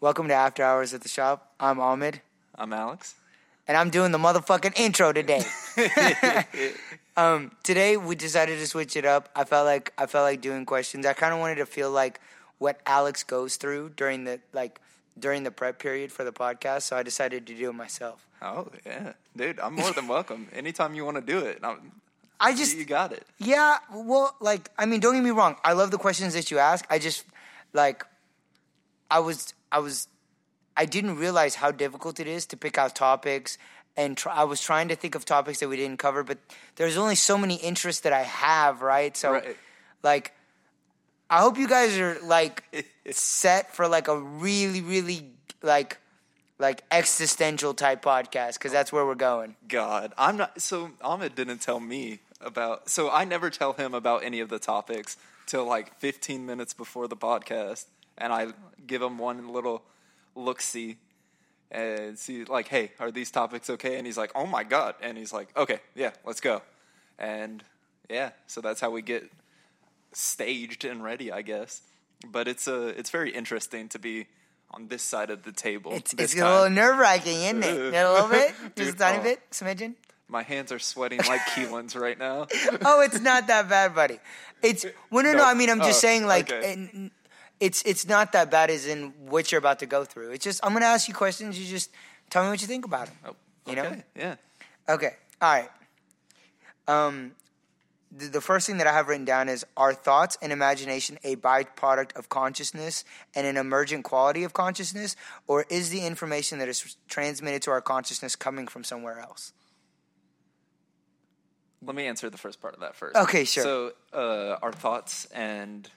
Welcome to After Hours at the Shop. I'm Ahmed, I'm Alex. and I'm doing the motherfucking intro today. um, today we decided to switch it up. I felt like I felt like doing questions. I kind of wanted to feel like what Alex goes through during the like during the prep period for the podcast. So I decided to do it myself. Oh yeah, dude, I'm more than welcome. Anytime you want to do it, I'm, I just you got it. Yeah, well, like I mean, don't get me wrong. I love the questions that you ask. I just like I was I was I didn't realize how difficult it is to pick out topics and try, I was trying to think of topics that we didn't cover, but there's only so many interests that I have, right? So Right. like I hope you guys are like set for like a really really like like existential type podcast cuz that's where we're going. God, I'm not. So Ahmed didn't tell me about. So I never tell him about any of the topics till like 15 minutes before the podcast, and I give him one little look see and see like, hey, are these topics okay? And he's like, oh my god, and he's like, okay, yeah, let's go, and yeah, so that's how we get staged and ready, I guess. But it's a it's very interesting to be on this side of the table. It's it's a little nerve wracking, isn't it? a little bit, just a tiny oh. bit, smidgen. My hands are sweating like Keelan's right now. oh, it's not that bad, buddy. It's well, no, no. No. I mean, I'm just Oh, saying, like, okay. It's it's not that bad as in what you're about to go through. It's just I'm gonna ask you questions. You just tell me what you think about them. Oh, You know? yeah. Okay, all right. Um, the, the first thing that I have written down is: Are thoughts and imagination a byproduct of consciousness and an emergent quality of consciousness, or is the information that is transmitted to our consciousness coming from somewhere else? Let me answer the first part of that first. Okay, sure. So, uh, our thoughts and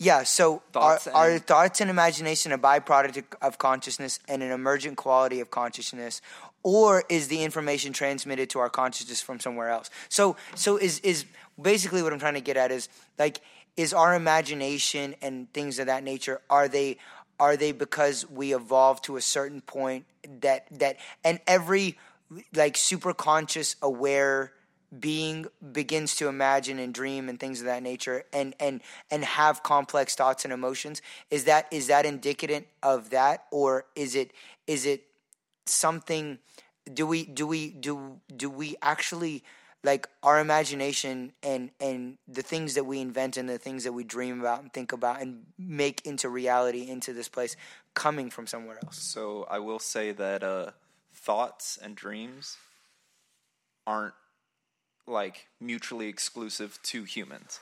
Yeah, so Thoughts thoughts and imagination a byproduct of consciousness and an emergent quality of consciousness, or is the information transmitted to our consciousness from somewhere else? So, so is is basically what I'm trying to get at is like is our imagination and things of that nature are they are they because we evolved to a certain point that that and every like super conscious aware being begins to imagine and dream and things of that nature and and and have complex thoughts and emotions is that is that indicative of that? Or is it is it something do we do we do do we actually like our imagination and and the things that we invent and the things that we dream about and think about and make into reality into this place coming from somewhere else? So I will say that uh, thoughts and dreams aren't like mutually exclusive to humans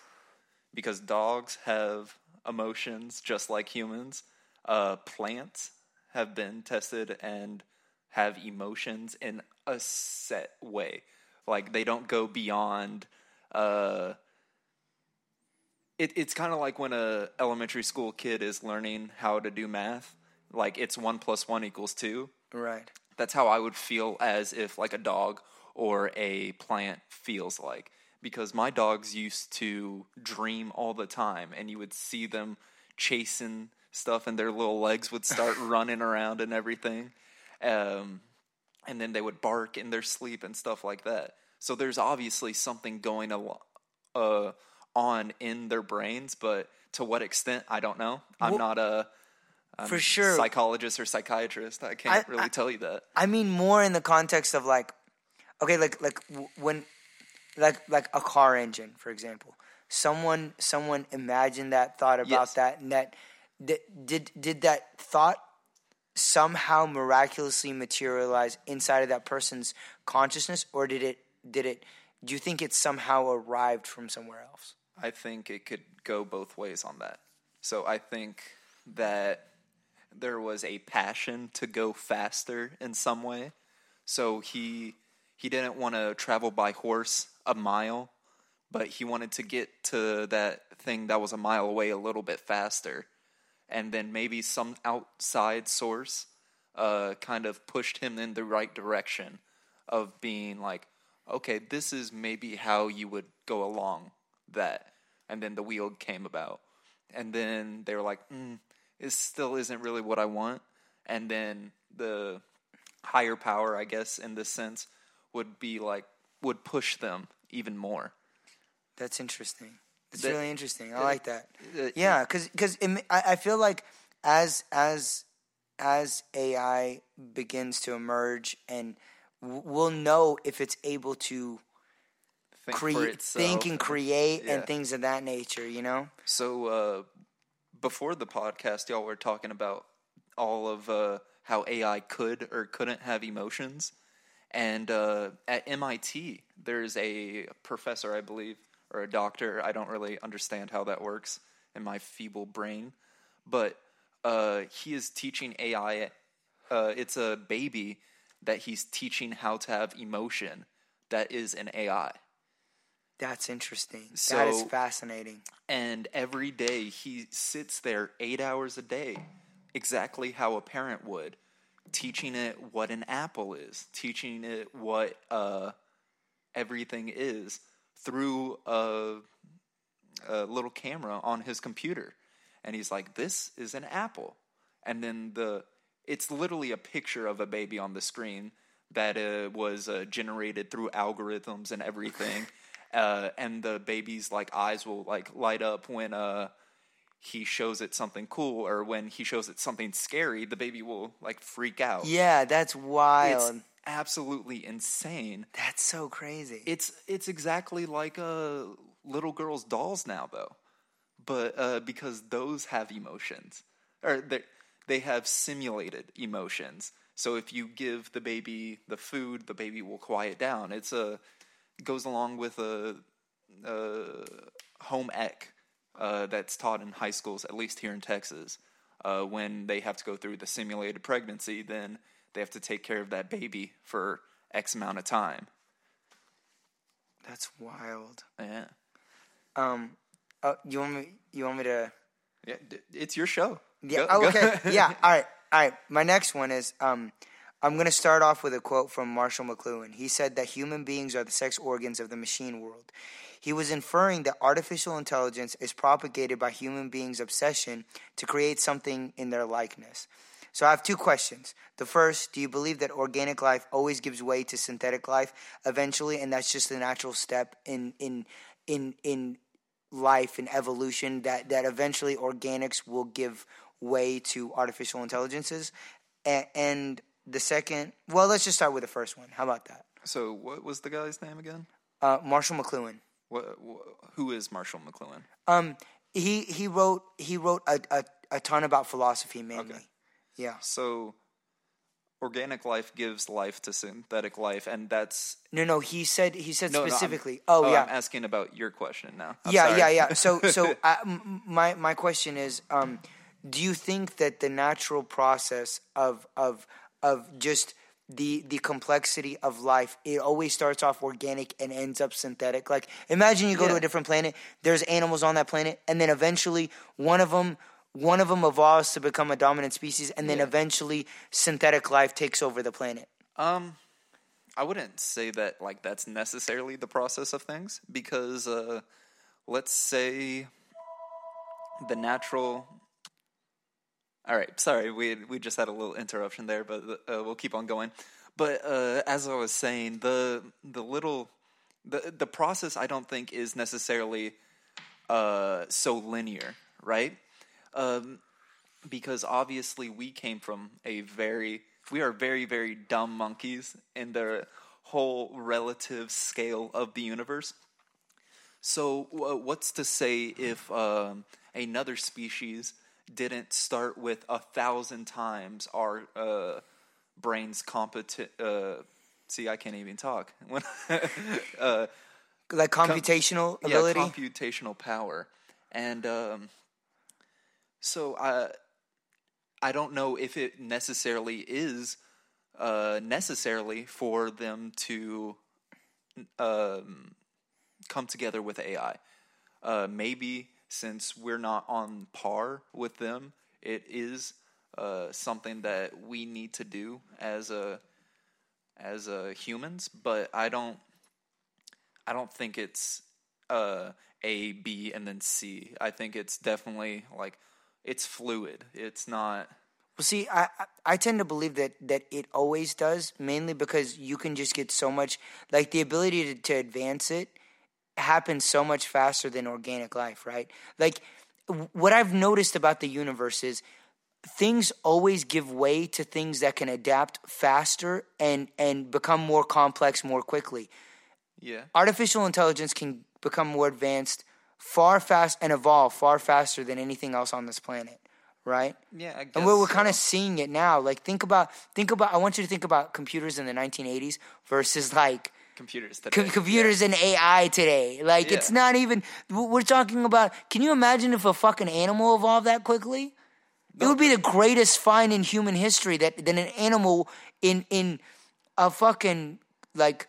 because dogs have emotions just like humans. Uh, plants have been tested and have emotions in a set way. Like they don't go beyond. Uh, it, it's kind of like when a elementary school kid is learning how to do math. Like it's one plus one equals two. right That's how I would feel as if like a dog or a plant feels like. Because my dogs used to dream all the time, and you would see them chasing stuff, and their little legs would start running around and everything. Um, and then they would bark in their sleep and stuff like that. So there's obviously something going al- uh, on in their brains, but to what extent, I don't know. I'm Well, not a I'm for sure. psychologist or psychiatrist. I can't I- really I- tell you that. I mean more in the context of like, okay, like like when, like like a car engine, for example. Someone someone imagined that, thought about Yes. that, and that did did did that thought somehow miraculously materialize inside of that person's consciousness, or did it did it? Do you think it somehow arrived from somewhere else? I think it could go both ways on that. So I think that there was a passion to go faster in some way. So he he didn't want to travel by horse a mile, but he wanted to get to that thing that was a mile away a little bit faster. And then maybe some outside source uh, kind of pushed him in the right direction of being like, okay, this is maybe how you would go along that. And then the wheel came about. And then they were like, mm, it still isn't really what I want. And then the higher power, I guess, in this sense, would be like, would push them even more. That's interesting. That's That- really interesting. I like that. uh, Yeah, because I, I feel like as as as AI begins to emerge, and we'll know if it's able to Think create, think and create, Yeah. and things of that nature. You know. So uh, before the podcast, y'all were talking about all of uh, how AI could or couldn't have emotions, and uh, at MIT, there's a professor, I believe, or a doctor. I don't really understand how that works in my feeble brain, but uh, he is teaching AI. Uh, it's a baby that he's teaching how to have emotion. That is an AI. That's interesting. that is So- fascinating. and every day he sits there eight hours a day, exactly how a parent would, teaching it what an apple is, teaching it what uh, everything is through a, a little camera on his computer. And he's like, "This is an apple," and then the it's literally a picture of a baby on the screen that uh, was uh, generated through algorithms and everything. Uh, and the baby's like eyes will like light up when uh he shows it something cool or when he shows it something scary the baby will like freak out. Yeah, that's wild. it's absolutely insane. That's so crazy. it's it's exactly like uh little girls dolls now though. But uh because those have emotions or they they have simulated emotions. So if you give the baby the food the baby will quiet down. It's a goes along with a, a home ec uh, that's taught in high schools at least here in texas uh, when they have to go through the simulated pregnancy then they have to take care of that baby for x amount of time that's wild. yeah Um, uh, you want me? You want me to? Yeah, d- it's your show. Yeah. Go- oh, okay. yeah. All right. All right. My next one is um, I'm going to start off with a quote from Marshall McLuhan. He said that human beings are the sex organs of the machine world. He was inferring that artificial intelligence is propagated by human beings' obsession to create something in their likeness. So I have two questions. The first, do you believe that organic life always gives way to synthetic life eventually and that's just a natural step in in in in life and evolution that that eventually organics will give way to artificial intelligences? And, and the second, well, let's just start with the first one. How about that? So, what was the guy's name again? Uh, Marshall McLuhan. What, wh- who is Marshall McLuhan? Um, he he wrote he wrote a, a, a ton about philosophy mainly. Okay. Yeah. So, organic life gives life to synthetic life, and that's No, no. He said he said no, no, I'm- specifically. oh, yeah. I'm asking about your question now. I'm yeah, sorry. yeah, yeah. So, so I, m- my my question is, um, do you think that the natural process of of of just the the complexity of life it always starts off organic and ends up synthetic? Like, imagine you go to a different planet. There's animals on that planet, and then eventually one of them. One of them evolves to become a dominant species, and then Yeah. eventually synthetic life takes over the planet. Um, I wouldn't say that like that's necessarily the process of things because uh, let's say the natural. All right, sorry, we we just had a little interruption there, but uh, we'll keep on going. But uh, as I was saying, the the little the the process I don't think is necessarily uh, so linear, right? Um, because obviously we came from a very we are very very dumb monkeys in the whole relative scale of the universe so what's to say if um, another species didn't start with a thousand times our uh, brains competent uh, see i can't even talk uh, Like computational yeah, ability. computational power, and um, so I I don't know if it necessarily is uh, necessarily for them to um, come together with AI. Uh, maybe since we're not on par with them, it is uh, something that we need to do as a as a humans. But I don't I don't think it's uh, A, B, and then C. I think it's definitely like it's fluid. It's not. Well, see, I, I I tend to believe that that it always does, mainly because you can just get so much, like the ability to, to advance it happens so much faster than organic life, right? Like what I've noticed about the universe is things always give way to things that can adapt faster and and become more complex more quickly. Yeah. Artificial intelligence can become more advanced far fast and evolve far faster than anything else on this planet, right? Yeah, I guess. And we're, we're kind of seeing it now. Like think about think about I want you to think about computers in the 1980s versus like computers co- today. computers and AI today. Like it's not even we're talking about can you imagine if a fucking animal evolved that quickly? It would be the greatest find in human history that that an animal in in a fucking like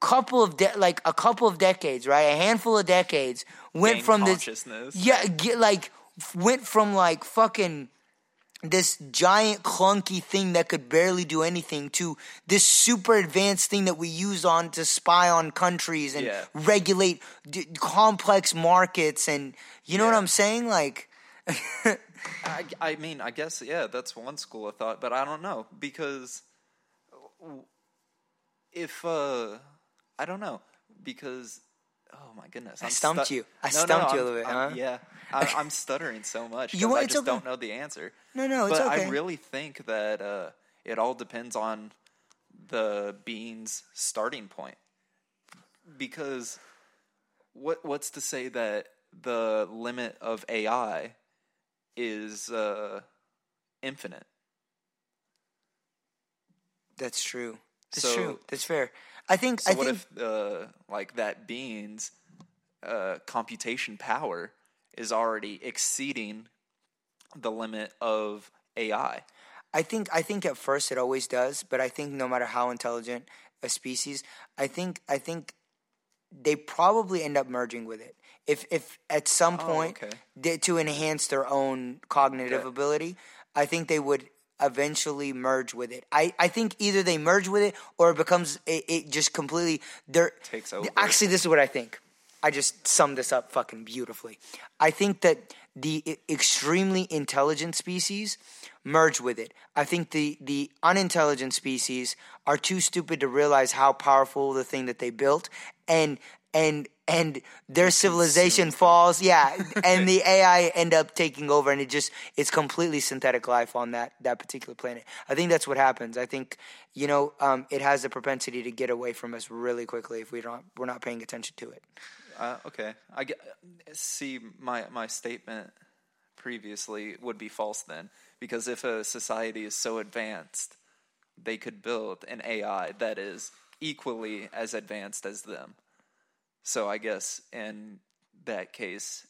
couple of de- like a couple of decades, right? A handful of decades went Gain from this yeah, get, like went from like fucking this giant clunky thing that could barely do anything to this super advanced thing that we use on to spy on countries and Yeah. regulate d- complex markets and you know what I'm saying like I, I mean, I guess yeah, that's one school of thought, but I don't know because if uh, I don't know because oh my goodness, I I'm stumped stu- you. I No, no, stumped you a I'm- little bit, I'm- huh? Yeah, I, I'm stuttering so much You because I just okay. don't know the answer. No, no, it's okay. but okay. I really think that uh, it all depends on the being's starting point because what what's to say that the limit of AI is uh, infinite? that's true. That's So- true. That's fair. I think So I what think if uh, like that being's uh, computation power is already exceeding the limit of AI? I think I think at first it always does, but I think no matter how intelligent a species, I think I think they probably end up merging with it. If if at some point okay. they, to enhance their own cognitive Okay. ability, I think they would eventually merge with it. I, I think either they merge with it or it becomes it, it just completely they're Takes over. Actually, this is what I think. I just summed this up fucking beautifully. I think that the extremely intelligent species merge with it. I think the the unintelligent species are too stupid to realize how powerful the thing that they built and and and their civilization falls. Yeah, and the AI end up taking over, and it just it's completely synthetic life on that that particular planet. I think that's what happens. I think you know um, it has the propensity to get away from us really quickly if we don't we're not paying attention to it. Uh, okay, I get, see my my statement previously would be false then because if a society is so advanced, they could build an AI that is equally as advanced as them. So I guess in that case,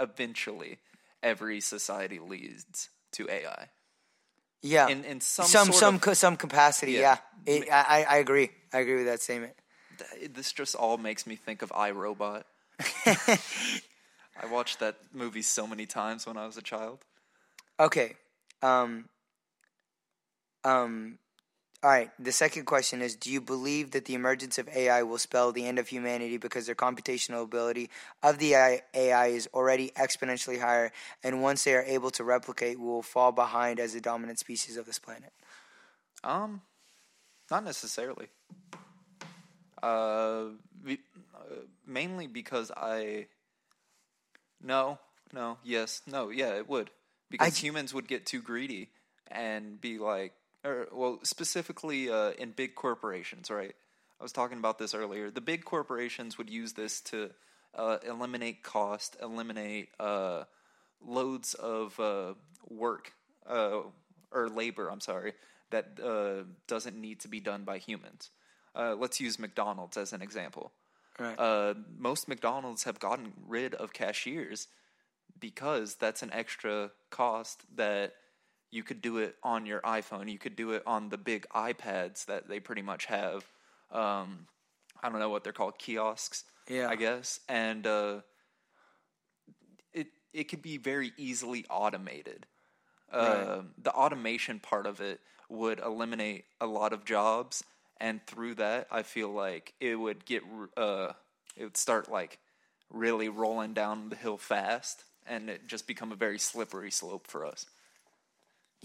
eventually every society leads to AI. Yeah, In- in some some sort some of- some capacity. Yeah, Yeah. It- I I I agree. I agree with that statement. This just all makes me think of iRobot. I watched that movie so many times when I was a child. Okay. Um. Um. All right. The second question is: Do you believe that the emergence of AI will spell the end of humanity because their computational ability of the AI, is already exponentially higher, and once they are able to replicate, we will fall behind as the dominant species of this planet? Um, not necessarily. Uh, uh, mainly because I. No, no, yes, no, yeah, it would because j- humans would get too greedy and be like, or well, specifically uh, in big corporations, right? I was talking about this earlier. The big corporations would use this to uh, eliminate cost, eliminate uh, loads of uh, work uh, or labor. I'm sorry, that uh, doesn't need to be done by humans. Uh, let's use McDonald's as an example. Right. Uh, most McDonald's have gotten rid of cashiers because that's an extra cost that you could do it on your iPhone. You could do it on the big iPads that they pretty much have. Um, I don't know what they're called, kiosks. Yeah. I guess, and uh, it it could be very easily automated. Uh, The automation part of it would eliminate a lot of jobs, and through that, I feel like it would get uh, it would start like really rolling down the hill fast, and it just become a very slippery slope for us.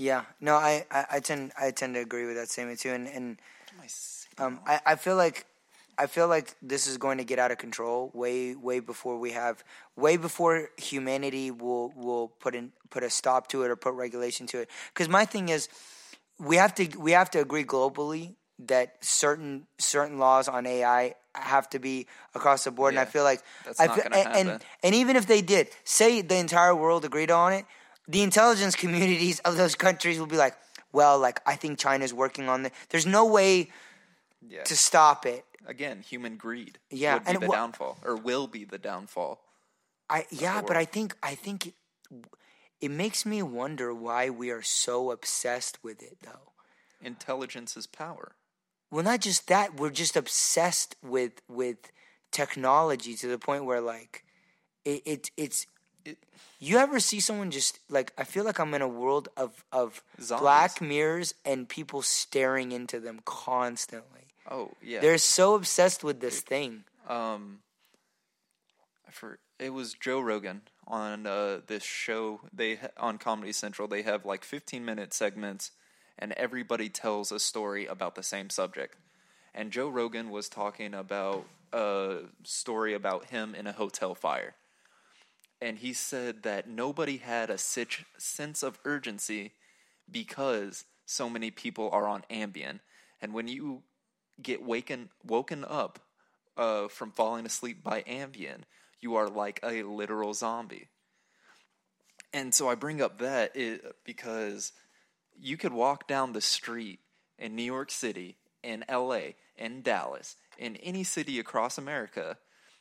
Yeah. No, I, I, I tend I tend to agree with that statement too, and and I? Um, I, I feel like I feel like this is going to get out of control way way before we have way before humanity will will put in put a stop to it or put regulation to it. Because my thing is, we have to we have to agree globally that certain certain laws on AI have to be across the board. Yeah, and I feel like I not fe- gonna and, and and even if they did, say the entire world agreed on it, the intelligence communities of those countries will be like, well, like I think China's working on it. There's no way Yeah. to stop it. Again, human greed. Yeah, would be and the wha- downfall, or will be the downfall. I yeah, but I think I think it, it makes me wonder why we are so obsessed with it though. Intelligence is power. Well, not just that, we're just obsessed with with technology to the point where like it, it it's It, you ever see someone just like I feel like I'm in a world of of Zombies. black mirrors and people staring into them constantly. oh yeah. They're so obsessed with this thing. um for it was Joe Rogan on uh, this show they on Comedy Central they have like 15 minute segments and everybody tells a story about the same subject. And Joe Rogan was talking about a story about him in a hotel fire. And he said that nobody had a sich- sense of urgency because so many people are on Ambien. And when you get waken woken up uh, from falling asleep by Ambien, you are like a literal zombie. And so I bring up that because you could walk down the street in New York City, in LA, in Dallas, in any city across America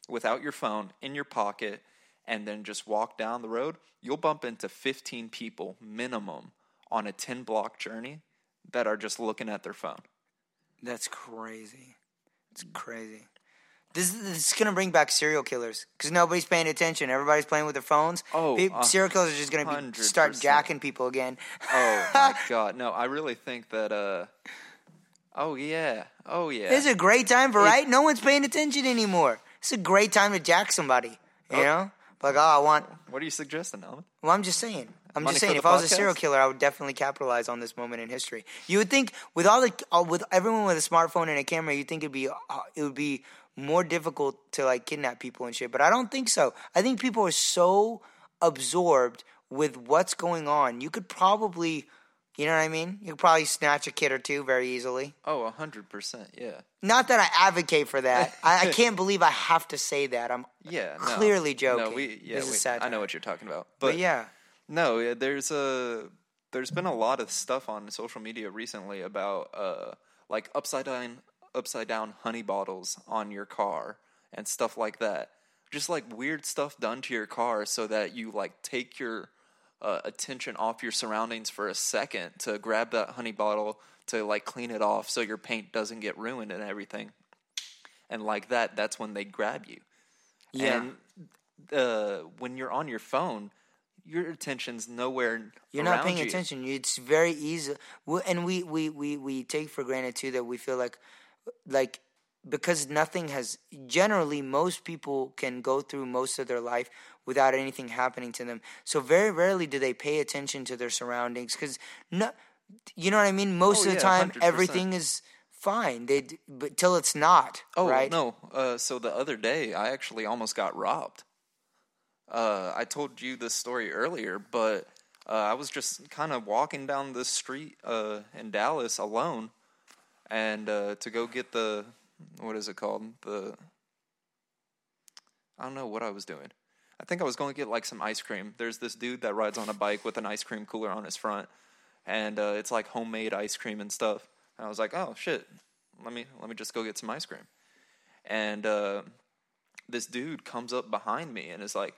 without your phone in your pocket and then just walk down the road, you'll bump into 15 people minimum on a 10 block journey that are just looking at their phone. That's crazy. It's crazy. This, this is gonna bring back serial killers because nobody's paying attention. Everybody's playing with their phones. Oh, serial killers are just gonna be, start jacking people again. Oh my god, no, I really think that uh Oh yeah. Oh yeah. It's a great time for right. No one's paying attention anymore. It's a great time to jack somebody. You Oh. know, like oh, I want. What are you suggesting, Alvin? Well, I'm just saying. I'm Money just saying. If I was a serial killer, I would definitely capitalize on this moment in history. You would think with all the uh, with everyone with a smartphone and a camera, you think it'd be uh, it would be more difficult to like kidnap people and shit. But I don't think so. I think people are so absorbed with what's going on. You could probably, you know what I mean? You could probably snatch a kid or two very easily. Oh, a hundred percent, yeah. Not that I advocate for that. I, I can't believe I have to say that. I'm Yeah. No. Clearly No, joking. we yeah, we. I know what you're talking about. but, But, yeah. No, yeah, there's a there's been a lot of stuff on social media recently about uh like upside down upside down honey bottles on your car and stuff like that. Just like weird stuff done to your car so that you like take your uh, attention off your surroundings for a second to grab that honey bottle to like clean it off so your paint doesn't get ruined and everything. And like that, that's when they grab you. Yeah. And uh, when you're on your phone, your attention's nowhere. You're not paying you. attention. It's very easy, and we, we we we take for granted too that we feel like like because nothing has generally most people can go through most of their life without anything happening to them. So very rarely do they pay attention to their surroundings because no, you know what I mean. Most Oh, of the yeah, time, 100%. everything is fine. They but till it's not. Oh right? no! Uh, so the other day, I actually almost got robbed. Uh, I told you this story earlier, but uh, I was just kind of walking down the street uh, in Dallas alone, and uh, to go get the what is it called? The I don't know what I was doing. I think I was going to get like some ice cream. There's this dude that rides on a bike with an ice cream cooler on his front, and uh, it's like homemade ice cream and stuff. And I was like, oh shit, let me let me just go get some ice cream. And uh, this dude comes up behind me and is like,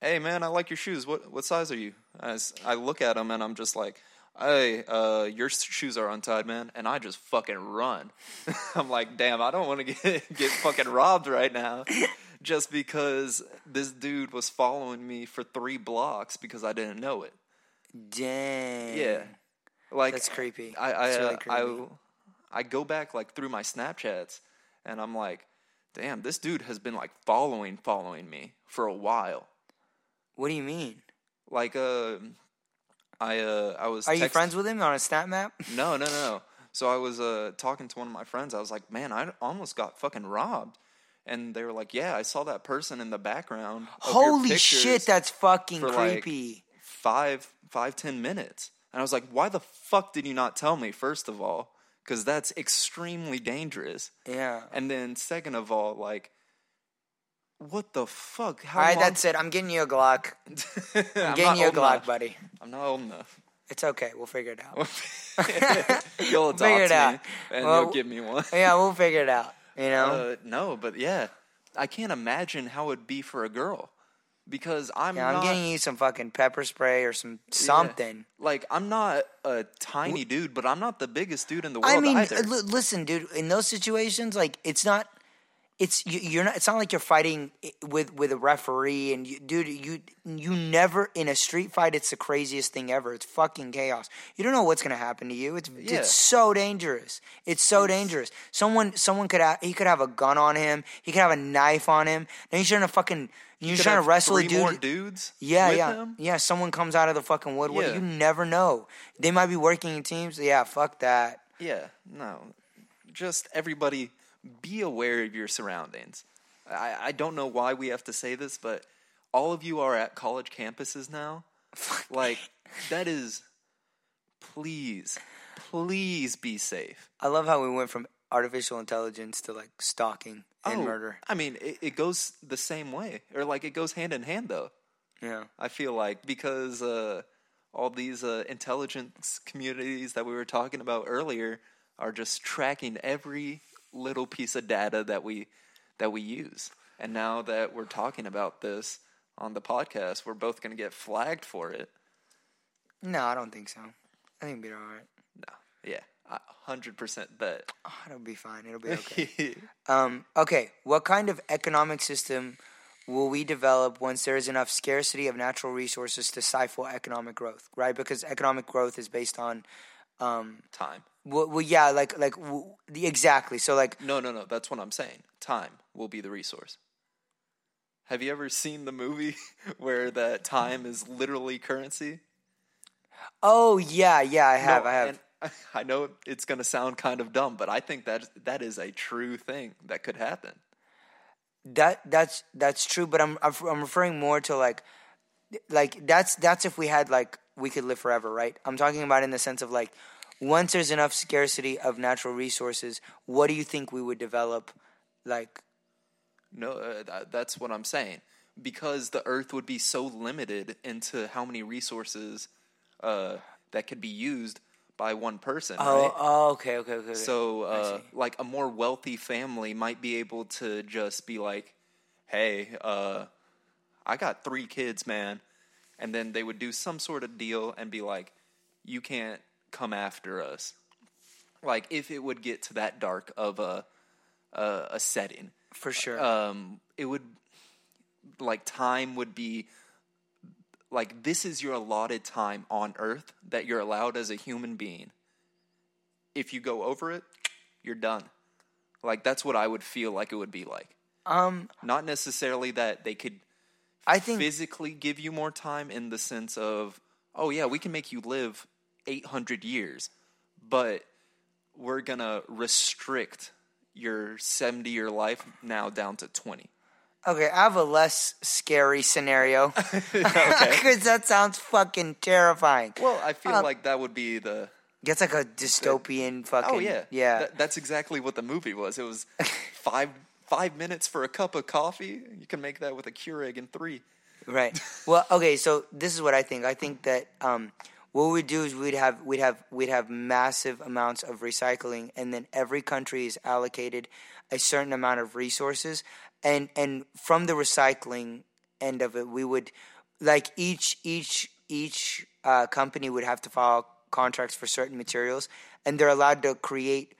"Hey man, I like your shoes. What what size are you?" As I look at him and I'm just like, "Hey, uh, your shoes are untied, man." And I just fucking run. I'm like, "Damn, I don't want to get get fucking robbed right now." Just because this dude was following me for three blocks because I didn't know it. Dang. Yeah, like That's creepy. I I, really uh, creepy. I I go back like through my Snapchats and I'm like, damn, this dude has been like following following me for a while. What do you mean? Like uh, I uh I was Are you friends with him on a snap map? No, no, no, no. So I was uh, talking to one of my friends. I was like, "Man, I almost got fucking robbed." And they were like, "Yeah, I saw that person in the background." Holy shit, that's fucking for, like, creepy. five, five, ten minutes." And I was like, "Why the fuck did you not tell me?" First of all, because that's extremely dangerous. yeah. And then second of all, like, what the fuck? How All right, long- that's it. I'm getting you a Glock. I'm I'm getting you a Glock, enough. buddy. I'm not old enough. It's okay. We'll figure it out. you'll adopt Figure it me, out. and Well, you'll give me one. yeah, we'll figure it out. You know? Uh, no, but yeah, I can't imagine how it'd be for a girl because I'm yeah, I'm not getting you some fucking pepper spray or some something. like I'm not a tiny dude, but I'm not the biggest dude in the world I mean, uh, listen, dude. In those situations, like it's not, it's you, you're not. It's not like you're fighting with with a referee, and you, dude, you you never in a street fight. It's the craziest thing ever. It's fucking chaos. You don't know what's gonna happen to you. It's Yeah. it's so dangerous. It's so dangerous. Someone someone could have, he could have a gun on him. He could have a knife on him. Then he's trying to fucking you're trying to wrestle a dude. more dudes. Yeah, yeah, him? yeah. Someone comes out of the fucking woodwork. Yeah. You never know. They might be working in teams. Yeah, fuck that. Yeah, no. Just everybody be aware of your surroundings. I, I don't know why we have to say this, but all of you are at college campuses now. like, that is, please, please be safe. I love how we went from artificial intelligence to like stalking and Oh, murder. I mean, it, it goes the same way, or like it goes hand in hand, though. Yeah. I feel like because uh, all these uh, intelligence communities that we were talking about earlier are just tracking every little piece of data that we that we use. And now that we're talking about this on the podcast, we're both going to get flagged for it. No, I don't think so. I think be all right. No, yeah, hundred percent bet. Oh, it'll be fine. It'll be okay. um, okay. What kind of economic system will we develop once there is enough scarcity of natural resources to stifle economic growth? Right, because economic growth is based on, um, Time. well, well yeah, like like w- the, exactly. So like, No, no, no. That's what I'm saying. Time will be the resource. Have you ever seen the movie where that time is literally currency? oh yeah, yeah, I have, No, I have. I know it's going to sound kind of dumb, but I think that that is a true thing that could happen. That that's that's true, but I'm I'm I'm referring more to like like that's that's if we had like we could live forever, right? I'm talking about in the sense of like once there's enough scarcity of natural resources, what do you think we would develop like No, uh, that, that's what I'm saying. Because the Earth would be so limited into how many resources uh, that could be used by one person, Oh, right? oh okay, okay, okay. okay. So, uh, like a more wealthy family might be able to just be like, "Hey, uh, I got three kids, man," and then they would do some sort of deal and be like, "You can't come after us." Like if it would get to that dark of a a, a setting, for sure. um, it would like time would be like this is your allotted time on earth that you're allowed as a human being if you go over it you're done like that's what i would feel like it would be like um not necessarily that they could I think physically give you more time in the sense of oh yeah we can make you live 800 years but we're gonna restrict your 70 year life now down to 20 okay, I have a less scary scenario. Cuz that sounds fucking terrifying. well i feel Uh, like that would be the It's like a dystopian fucking Oh yeah, Yeah. That- that's exactly what the movie was. It was five five minutes for a cup of coffee. You can make that with a Keurig in three. Right. Well, okay. So this is what I think. I think that um, what we'd do is we'd have we'd have we'd have massive amounts of recycling, and then every country is allocated a certain amount of resources, and and from the recycling end of it, we would like each each each uh, company would have to file contracts for certain materials, and they're allowed to create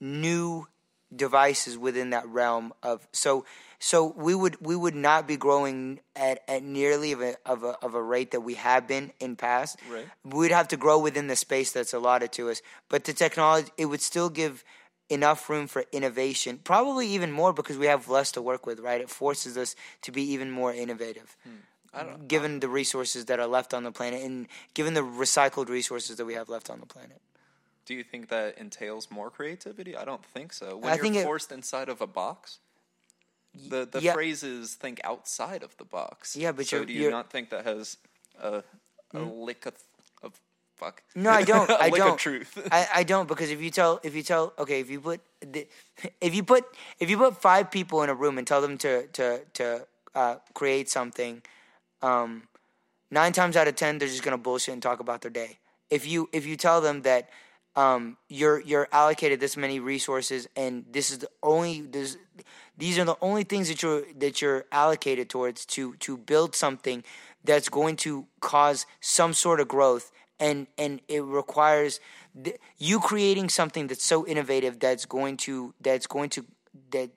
new devices within that realm of so so we would we would not be growing at, at nearly of a, of a of a rate that we have been in past. Right. We'd have to grow within the space that's allotted to us, but the technology it would still give enough room for innovation. Probably even more because we have less to work with. Right, it forces us to be even more innovative. Hmm. I don't. Given the resources that are left on the planet, and given the recycled resources that we have left on the planet, Do you think that entails more creativity? I don't think so. When I you're think it- forced inside of a box, the the yeah. phrase is think outside of the box. Yeah, but so you're- do you you're- not think that has a a lick of, of fuck? No, I don't. I don't. truth. I, I don't because if you tell if you tell okay if you put the, if you put if you put five people in a room and tell them to to to uh, create something, um, nine times out of ten they're just gonna bullshit and talk about their day. If you if you tell them that um, you're you're allocated this many resources and this is the only this, these are the only things that you're that you're allocated towards to to build something that's going to cause some sort of growth. And and it requires th- you creating something that's so innovative that's going to that's going to that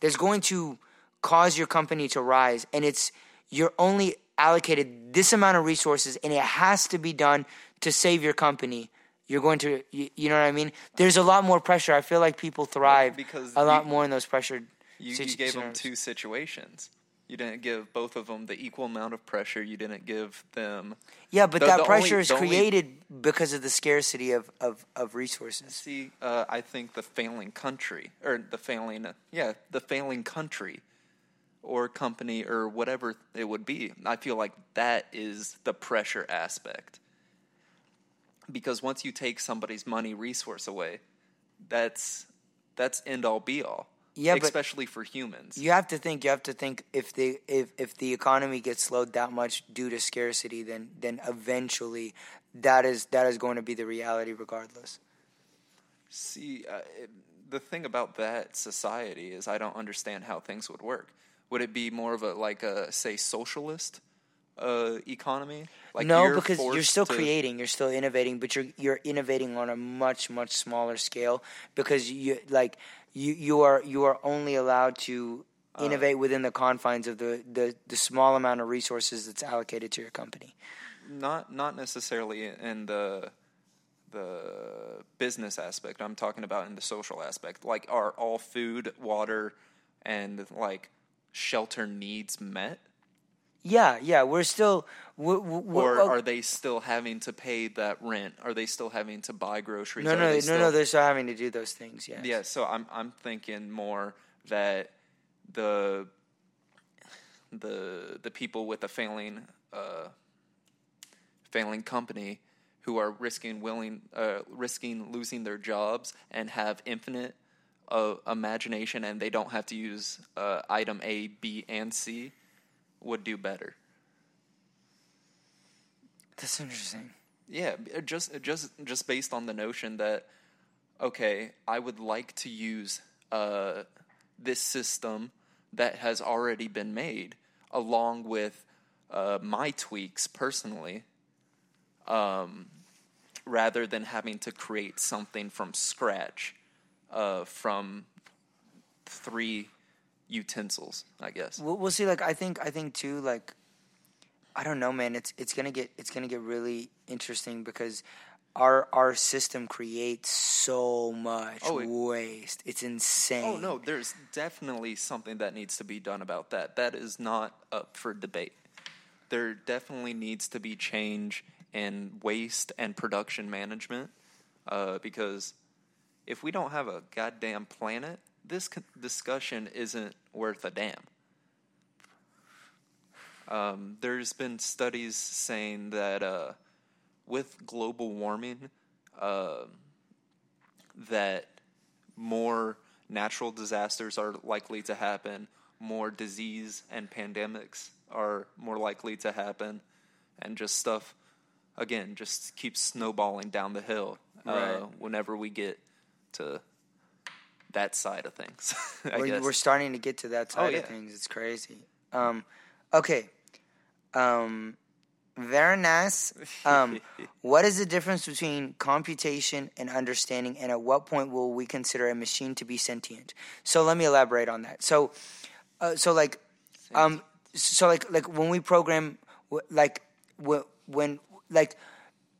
that's going to cause your company to rise. And it's you're only allocated this amount of resources and it has to be done to save your company you're going to you, you know what i mean there's a lot more pressure i feel like people thrive because a lot you- more in those pressured You, situ- you gave them two situations. You didn't give both of them the equal amount of pressure. You didn't give them. yeah but the- that the pressure only- is the only- created because of the scarcity of, of, of resources See, uh, I think the failing country, or the failing, uh, yeah, the failing country, or company, or whatever it would be. I feel like that is the pressure aspect. Because once you take somebody's money resource away, that's that's end all be all. Yeah, especially for humans. You have to think. You have to think if the if if the economy gets slowed that much due to scarcity, then then eventually that is that is going to be the reality, regardless. See, uh, it, the thing about that society is I don't understand how things would work. Would it be more of a like a say socialist uh, economy? Like no, you're because you're still to- creating, you're still innovating, but you're you're innovating on a much much smaller scale because you like you you are you are only allowed to Uh. innovate within the confines of the, the the small amount of resources that's allocated to your company. Not not necessarily in the the business aspect. I'm talking about in the social aspect. Like, are all food, water, and like shelter needs met, Yeah, yeah, we're still we're, we're, or are they still having to pay that rent? Are they still having to buy groceries? no Are no they no still- no they're still having to do those things. Yes. Yeah, so I'm I'm thinking more that the the the people with a failing uh, failing company who are risking willing uh, risking losing their jobs and have infinite uh, imagination and they don't have to use uh, item A, B, and C would do better. That's interesting. Yeah, uh, just just just based on the notion that okay, I would like to use uh, this system that has already been made, along with uh, my tweaks personally, um, rather than having to create something from scratch uh, from three utensils. I guess. We'll, we'll see. Like I think I think too. Like I don't know, man. It's it's gonna get it's gonna get really interesting because our our system creates so much Oh, it- waste. It's insane. Oh no, there's definitely something that needs to be done about that. That is not up for debate. There definitely needs to be change in waste and production management, uh, because if we don't have a goddamn planet, this discussion isn't worth a damn. Um, there's been studies saying that uh, with global warming, uh, that more natural disasters are likely to happen, more disease and pandemics are more likely to happen, and just stuff again just keeps snowballing down the hill uh, Right. whenever we get to that side of things. I we're, guess. we're starting to get to that side yeah. of things. It's crazy. Um, okay. Um, very nice. Um, what is the difference between computation and understanding, and at what point will we consider a machine to be sentient? So let me elaborate on that. So, uh, so like, um, so like, like when we program, like, when, like,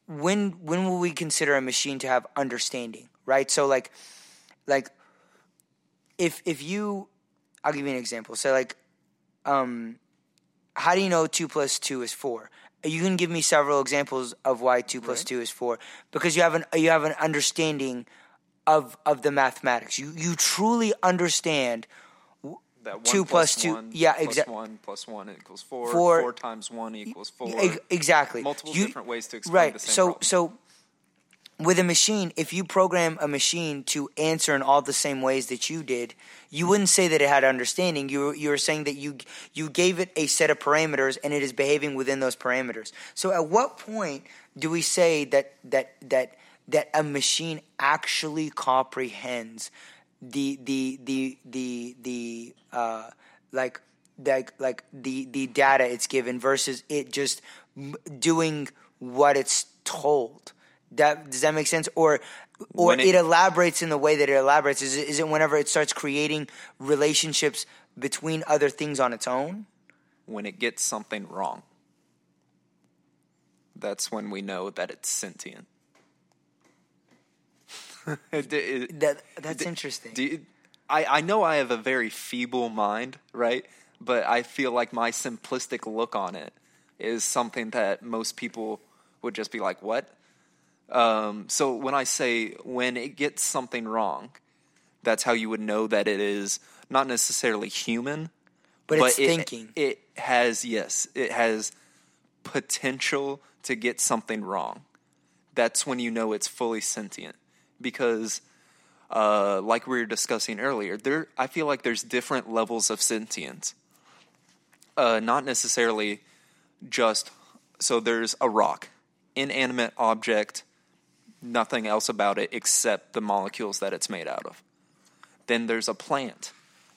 when, when will we consider a machine to have understanding? Right. So like, like if if you I'll give you an example. So like um how do you know two plus two is four? you can give me several examples of why two plus Right. two is four because you have an you have an understanding of of the mathematics. You you truly understand That one Two plus plus two- one yeah, exactly. one plus one equals four. Four- Four times one equals four. Ex- exactly Multiple You- different ways to explain right. the same thing. so problem. so with a machine, if you program a machine to answer in all the same ways that you did, you wouldn't say that it had understanding. You you were saying that you you gave it a set of parameters and it is behaving within those parameters. So at what point do we say that that that that a machine actually comprehends the the the the the uh like like like the the data it's given versus it just doing what it's told that does that make sense or or it, it- elaborates in the way that it elaborates is it, is it whenever it starts creating relationships between other things on its own when it gets something wrong, that's when we know that it's sentient. That that's interesting Do you- I, I know I have a very feeble mind, right? But I feel like my simplistic look on it is something that most people would just be like, what? Um, so when I say when it gets something wrong, that's how you would know that it is not necessarily human, but, it's it, thinking It has, yes, it has potential to get something wrong. That's when you know it's fully sentient. Because, uh, like we were discussing earlier, there I feel like there's different levels of sentience. Uh, not necessarily just so there's a rock, inanimate object, nothing else about it except the molecules that it's made out of. Then there's a plant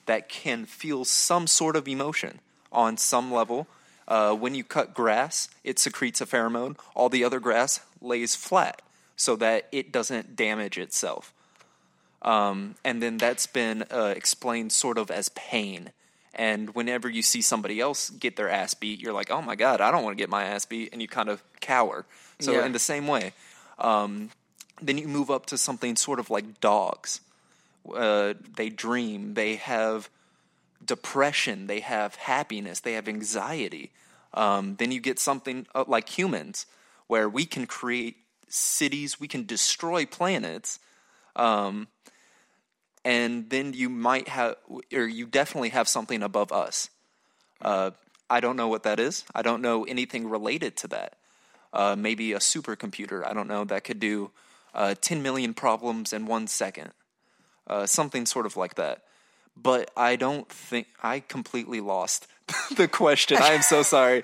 that can feel some sort of emotion on some level. Uh, when you cut grass, it secretes a pheromone. All the other grass lays flat so that it doesn't damage itself. Um, and then that's been uh, explained sort of as pain. And whenever you see somebody else get their ass beat, you're like, oh my God, I don't want to get my ass beat. And you kind of cower. So, Yeah. in the same way, um, then you move up to something sort of like dogs. Uh, they dream, they have depression, they have happiness, they have anxiety. Um, then you get something uh, like humans, where we can create cities, we can destroy planets, um, and then you might have, or you definitely have something above us. Uh, I don't know what that is. I don't know anything related to that. Uh, maybe a supercomputer. I don't know that could do uh, 10 million problems in one second. Uh, something sort of like that. But I don't think I completely lost the question. I am so sorry.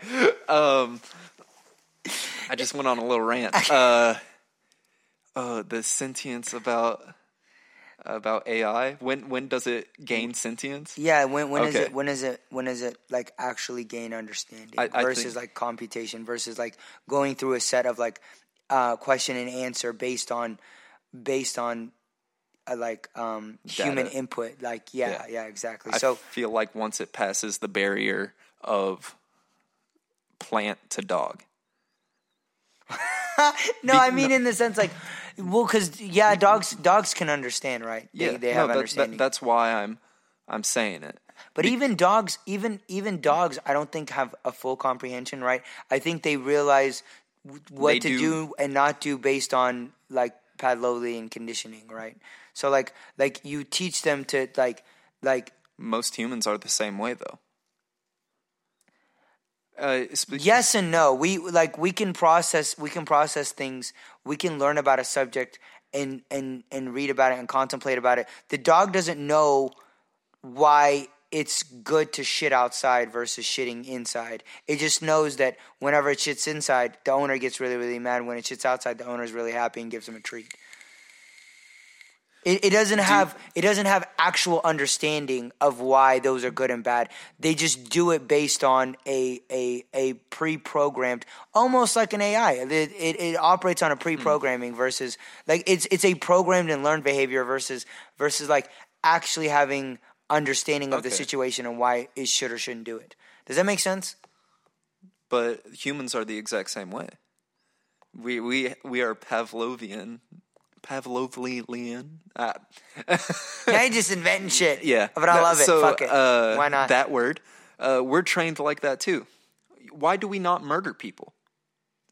Um, I just went on a little rant. Uh, uh, the sentience about about AI. When when does it gain sentience? Yeah, when when is Okay. it when is it when is it like actually gain understanding I- I versus think- like computation versus like going through a set of like uh, question and answer based on based on uh, like um, human input. Like yeah, Yeah. yeah, exactly. I so feel like once it passes the barrier of plant to dog. no, Be- I mean no- in the sense like well, because yeah, dogs dogs can understand, right? They, Yeah, they no, have that- that- understanding. that's why I'm I'm saying it. But even dogs, even even dogs, I don't think have a full comprehension, right? I think they realize what They to do- do. and not do based on like Pavlovian conditioning, right? So like like you teach them to like like Most humans are the same way, though. Uh, yes and no. We like we can process we can process things. We can learn about a subject and and and read about it and contemplate about it. The dog doesn't know why it's good to shit outside versus shitting inside. It just knows that whenever it shits inside, the owner gets really really mad. When it shits outside, the owner's really happy and gives him a treat. It, it doesn't have it doesn't have actual understanding of why those are good and bad. They just do it based on a a, a pre-programmed, almost like an AI. It, it, it operates on a hmm. pre-programming versus like it's it's a programmed and learned behavior versus versus like actually having understanding of the situation and why it should or shouldn't do it. Does that make sense? but humans are the exact same way. We we we are Pavlovian, Pavlovian. Uh, now you're just inventing shit. yeah, but I love it. So, Fuck it. Uh, why not? That word. Uh, we're trained like that too. Why do we not murder people?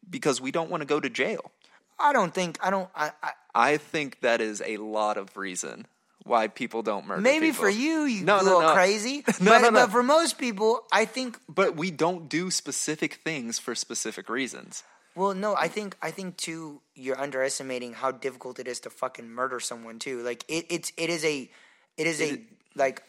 because we don't want to go to jail. I don't think I don't. I, I I think that is a lot of reason why people don't murder. maybe people. for you, you No, no, little no. crazy. No, but, no, no. but for most people, I think. but we don't do specific things for specific reasons. Well, no, I think I think too. You're underestimating how difficult it is to fucking murder someone too. Like it, it's it is a, it is a like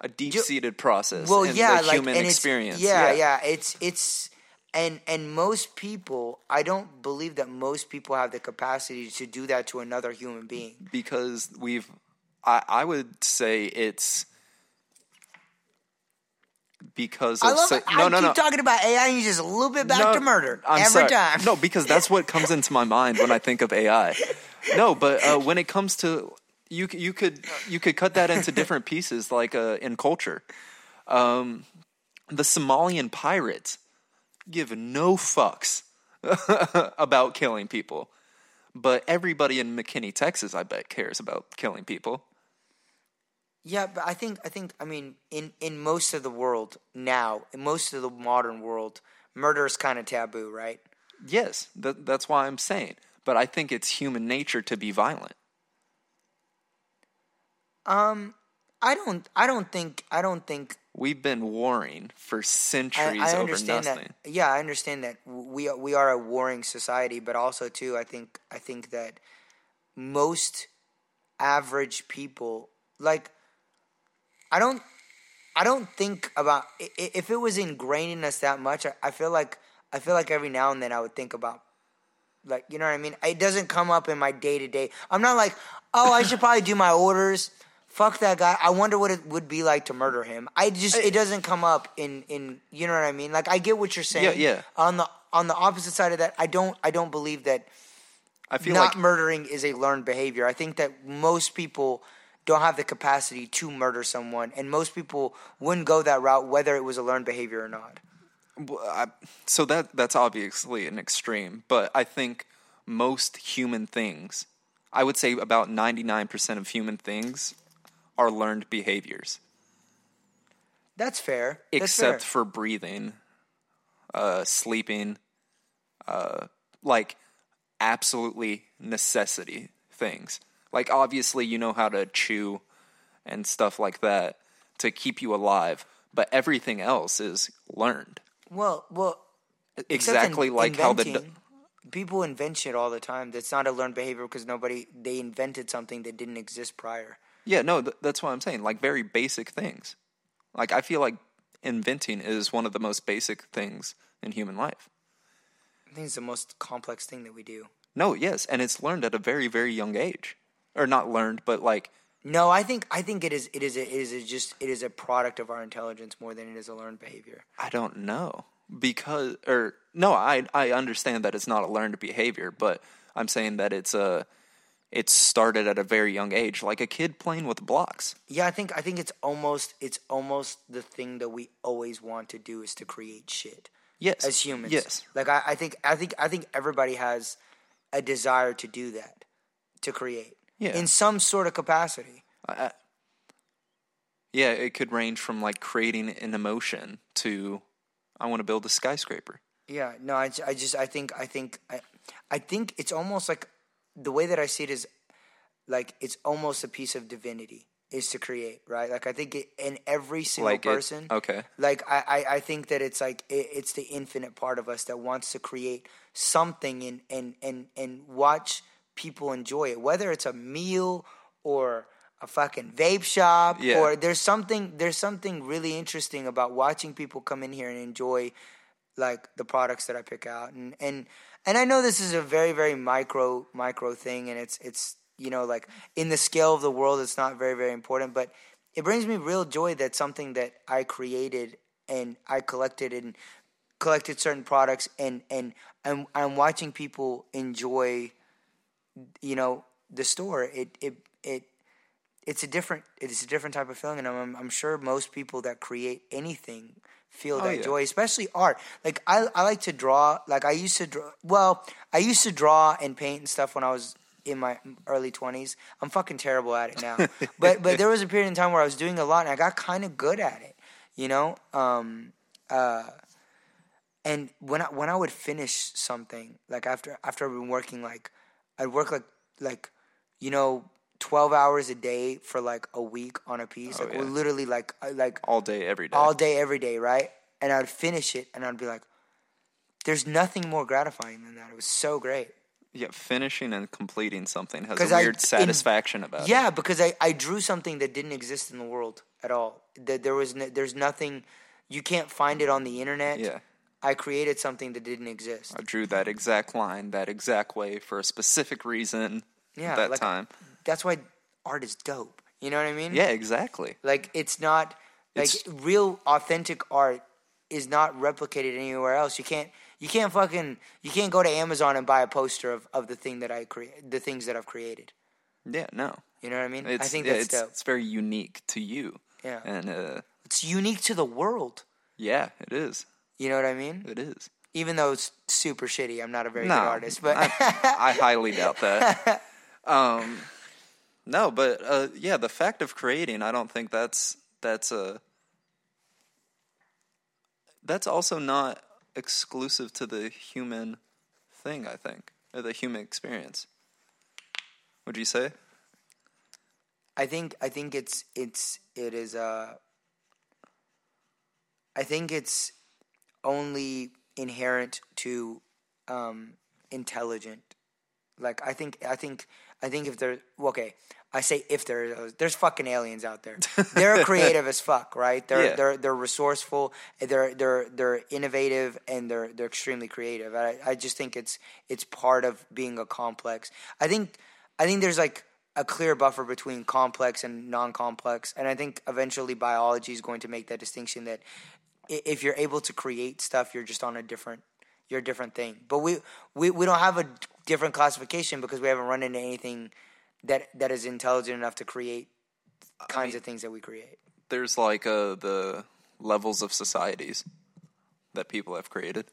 A deep-seated process. well yeah the like human experience. yeah, yeah it's it's and and most people i don't believe that most people have the capacity to do that to another human being because we've I, I would say it's because of i love so- it. no i no keep no talking about ai and you just a little bit back No, to murder I'm every sorry. time No, because that's what comes into my mind when I think of AI. No, but uh, when it comes to you, you could you could cut that into different pieces, like uh, in culture. Um, the Somalian pirates give no fucks about killing people, but everybody in McKinney, Texas, I bet cares about killing people. Yeah but i think i think i mean in in most of the world now in most of the modern world murder is kind of taboo right Yes, that, that's why I'm saying. But I think it's human nature to be violent. um i don't i don't think i don't think We've been warring for centuries I over understand nothing. that. Yeah, I understand that we are, we are a warring society, but also too, I think I think that most average people like I don't I don't think about if it was ingrained in us that much. I, feel like I feel like every now and then I would think about like you know what I mean. It doesn't come up in my day to day. I'm not like oh I should probably do my orders. Fuck that guy. I wonder what it would be like to murder him. I just it doesn't come up in in you know what I mean. Like I get what you're saying. yeah. On the on the opposite side of that, I don't I don't believe that I feel not like murdering is a learned behavior. I think that most people don't have the capacity to murder someone, and most people wouldn't go that route whether it was a learned behavior or not. Well, I, so that that's obviously an extreme, but I think most human things, I would say about 99% of human things are learned behaviors, That's fair. That's except fair. for breathing, uh, sleeping, uh, like absolutely necessity things. Like obviously you know how to chew and stuff like that to keep you alive, but everything else is learned. well, well, except in Exactly like how the people invent shit all the time. That's not a learned behavior because nobody they invented something that didn't exist prior. Yeah, no, th- that's what I'm saying. Like very basic things. Like I feel like inventing is one of the most basic things in human life. I think it's the most complex thing that we do. No, yes, and it's learned at a very very young age. Or not learned, but like No, I think I think it is it is a, it is a just it is a product of our intelligence more than it is a learned behavior. I don't know. Because or no, I I understand that it's not a learned behavior, but I'm saying that it's a it started at a very young age, like a kid playing with blocks. Yeah, I think I think it's almost it's almost the thing that we always want to do is to create shit Yes. as humans. Yes. Like I, I think I think I think everybody has a desire to do that, to create. Yeah. In some sort of capacity. Yeah, it could range from like creating an emotion to I want to build a skyscraper. Yeah, no, I, I just I think I think I, I think it's almost like the way that I see it is like it's almost a piece of divinity is to create, right? Like I think it, in every single Like it- person, okay. Like I, I, I think that it's like it, it's the infinite part of us that wants to create something and and and and watch people enjoy it, whether it's a meal or a fucking vape shop Yeah. or there's something there's something really interesting about watching people come in here and enjoy like the products that I pick out and and and I know this is a very very micro micro thing and it's it's you know like in the scale of the world it's not very very important but it brings me real joy that something that I created and I collected and collected certain products and and I'm I'm watching people enjoy you know the store it it it it's a different it's a different type of feeling and I'm I'm sure most people that create anything feel that yeah. joy especially art. Like I I like to draw like I used to draw well I used to draw and paint and stuff when I was in my early 20s I'm fucking terrible at it now. But but there was a period in time where I was doing a lot and I got kind of good at it you know? Um uh and when I when I would finish something, like after after I've been working, like I'd work like like you know twelve hours a day for like a week on a piece, oh, like Oh, yeah. literally like like all day, every day. all day every day, right? And I'd finish it, and I'd be like, "There's nothing more gratifying than that." It was so great. yeah, finishing and completing something has a I- weird in- satisfaction about it. Yeah, because I, I drew something that didn't exist in the world at all. That there was no, there's nothing you can't find it on the internet. Yeah. I created something that didn't exist. I drew that exact line, that exact way for a specific reason. Yeah, at that like- time. That's why art is dope. You know what I mean? Yeah, exactly. Like it's not like It's- real authentic art is not replicated anywhere else. You can't you can't fucking you can't go to Amazon and buy a poster of, of the thing that I create the things that I've created. Yeah, no. You know what I mean? It's, I think yeah, that's it's, dope. it's very unique to you. Yeah. And uh, It's unique to the world. yeah, it is. You know what I mean? It is. Even though it's super shitty, I'm not a very no, good artist, but I, I highly doubt that. Um, no, but uh, yeah, the fact of creating, I don't think that's that's a that's also not exclusive to the human thing. I think or the human experience. Would you say? I think I think it's it's it is uh I think it's only inherent to um intelligent. Like I think I think I think if there okay, I say if there there's fucking aliens out there. They're creative as fuck, right? They're Yeah. they're they're resourceful, they're they're they're innovative and they're they're extremely creative. I I just think it's it's part of being a complex. I think I think there's like a clear buffer between complex and non-complex, and I think eventually biology is going to make that distinction that if you're able to create stuff, you're just on a different you're a different thing. But we we, we don't have a different classification because we haven't run into anything that that is intelligent enough to create kinds of things that we create. There's like uh, the levels of societies that people have created.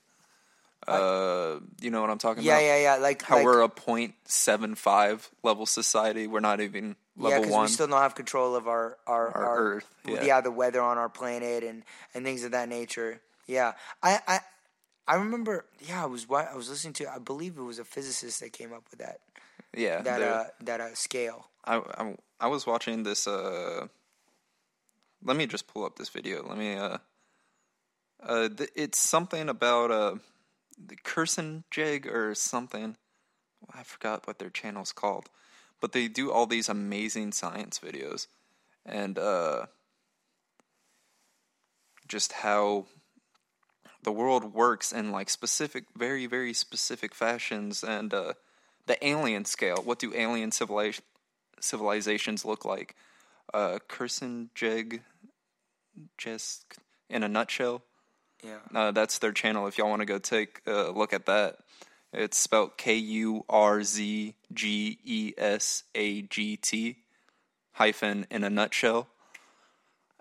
Uh, you know what I'm talking Yeah, about? Yeah, yeah, yeah. Like How like, we're a 0.75 level society. We're not even yeah, because we still don't have control of our our, Our Earth, yeah. yeah. the weather on our planet and and things of that nature. Yeah, I I I remember. Yeah, I was I was listening to. I believe it was a physicist that came up with that yeah, that uh that uh scale. I, I I was watching this. Uh, let me just pull up this video. Let me. Uh, uh, th- it's something about uh, the Kurzgesagt or something. I forgot what their channel's called, but they do all these amazing science videos, and uh, just how the world works in like specific, very very specific fashions, and uh, the alien scale. What do alien civilization civilizations look like? Uh, Kurzgesagt, just in a nutshell. Yeah. Uh, that's their channel. If y'all want to go take a look at that, it's spelled K U R Z G E S A G T hyphen in a nutshell.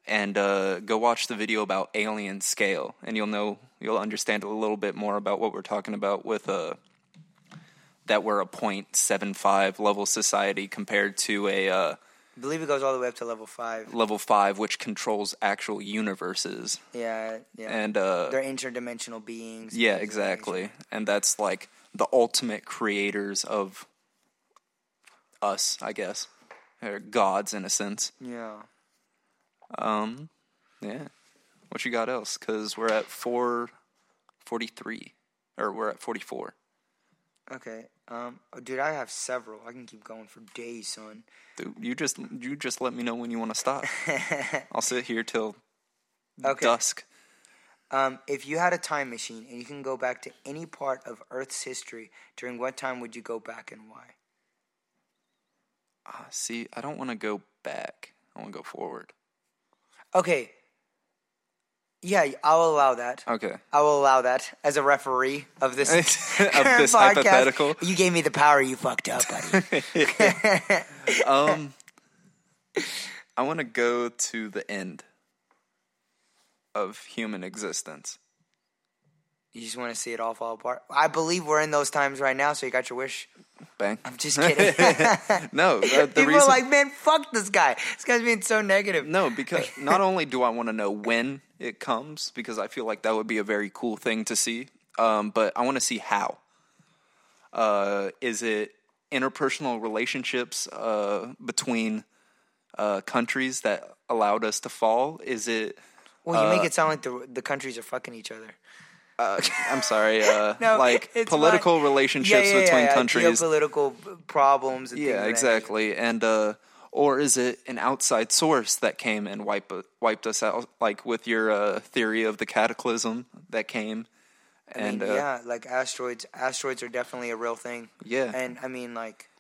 And uh, go watch the video about alien scale, and you'll know you'll understand a little bit more about what we're talking about with uh, that we're a 0.75 level society compared to a uh, I believe it goes all the way up to level five. level five, which controls actual universes. Yeah, yeah. And uh, They're interdimensional beings. Yeah, things of that exactly. And that's like the ultimate creators of us, I guess. Or gods in a sense. Yeah. Um yeah. What you got else? Cuz we're at 443 or we're at 44. Okay. Um, oh, dude, I have several. I can keep going for days, son. Dude, you just you just let me know when you want to stop. I'll sit here till Okay. dusk. Um, if you had a time machine and you can go back to any part of Earth's history, during what time would you go back and why? Ah, see, I don't want to go back. I want to go forward. Okay. Yeah, I'll allow that. Okay. I will allow that as a referee of this Of this podcast. hypothetical. You gave me the power. You fucked up, buddy. Um, I want to go to the end of human existence. You just want to see it all fall apart. I believe we're in those times right now, so you got your wish. Bang. I'm just kidding. no, the, the People reason, are like, man, fuck this guy. This guy's being so negative. No, because not only do I want to know when it comes, because I feel like that would be a very cool thing to see, um, but I want to see how. Uh, is it interpersonal relationships uh, between uh, countries that allowed us to fall? Is it? Well, you make Uh, it sound like the the countries are fucking each other. Uh, I'm sorry. Uh, No, like political fine. relationships yeah, yeah, between yeah, countries. political problems. And Yeah, exactly. And uh, or is it an outside source that came and wiped wiped us out? Like with your uh, theory of the cataclysm that came. I and mean, uh, yeah, like asteroids. Asteroids are definitely a real thing. Yeah. and I mean, like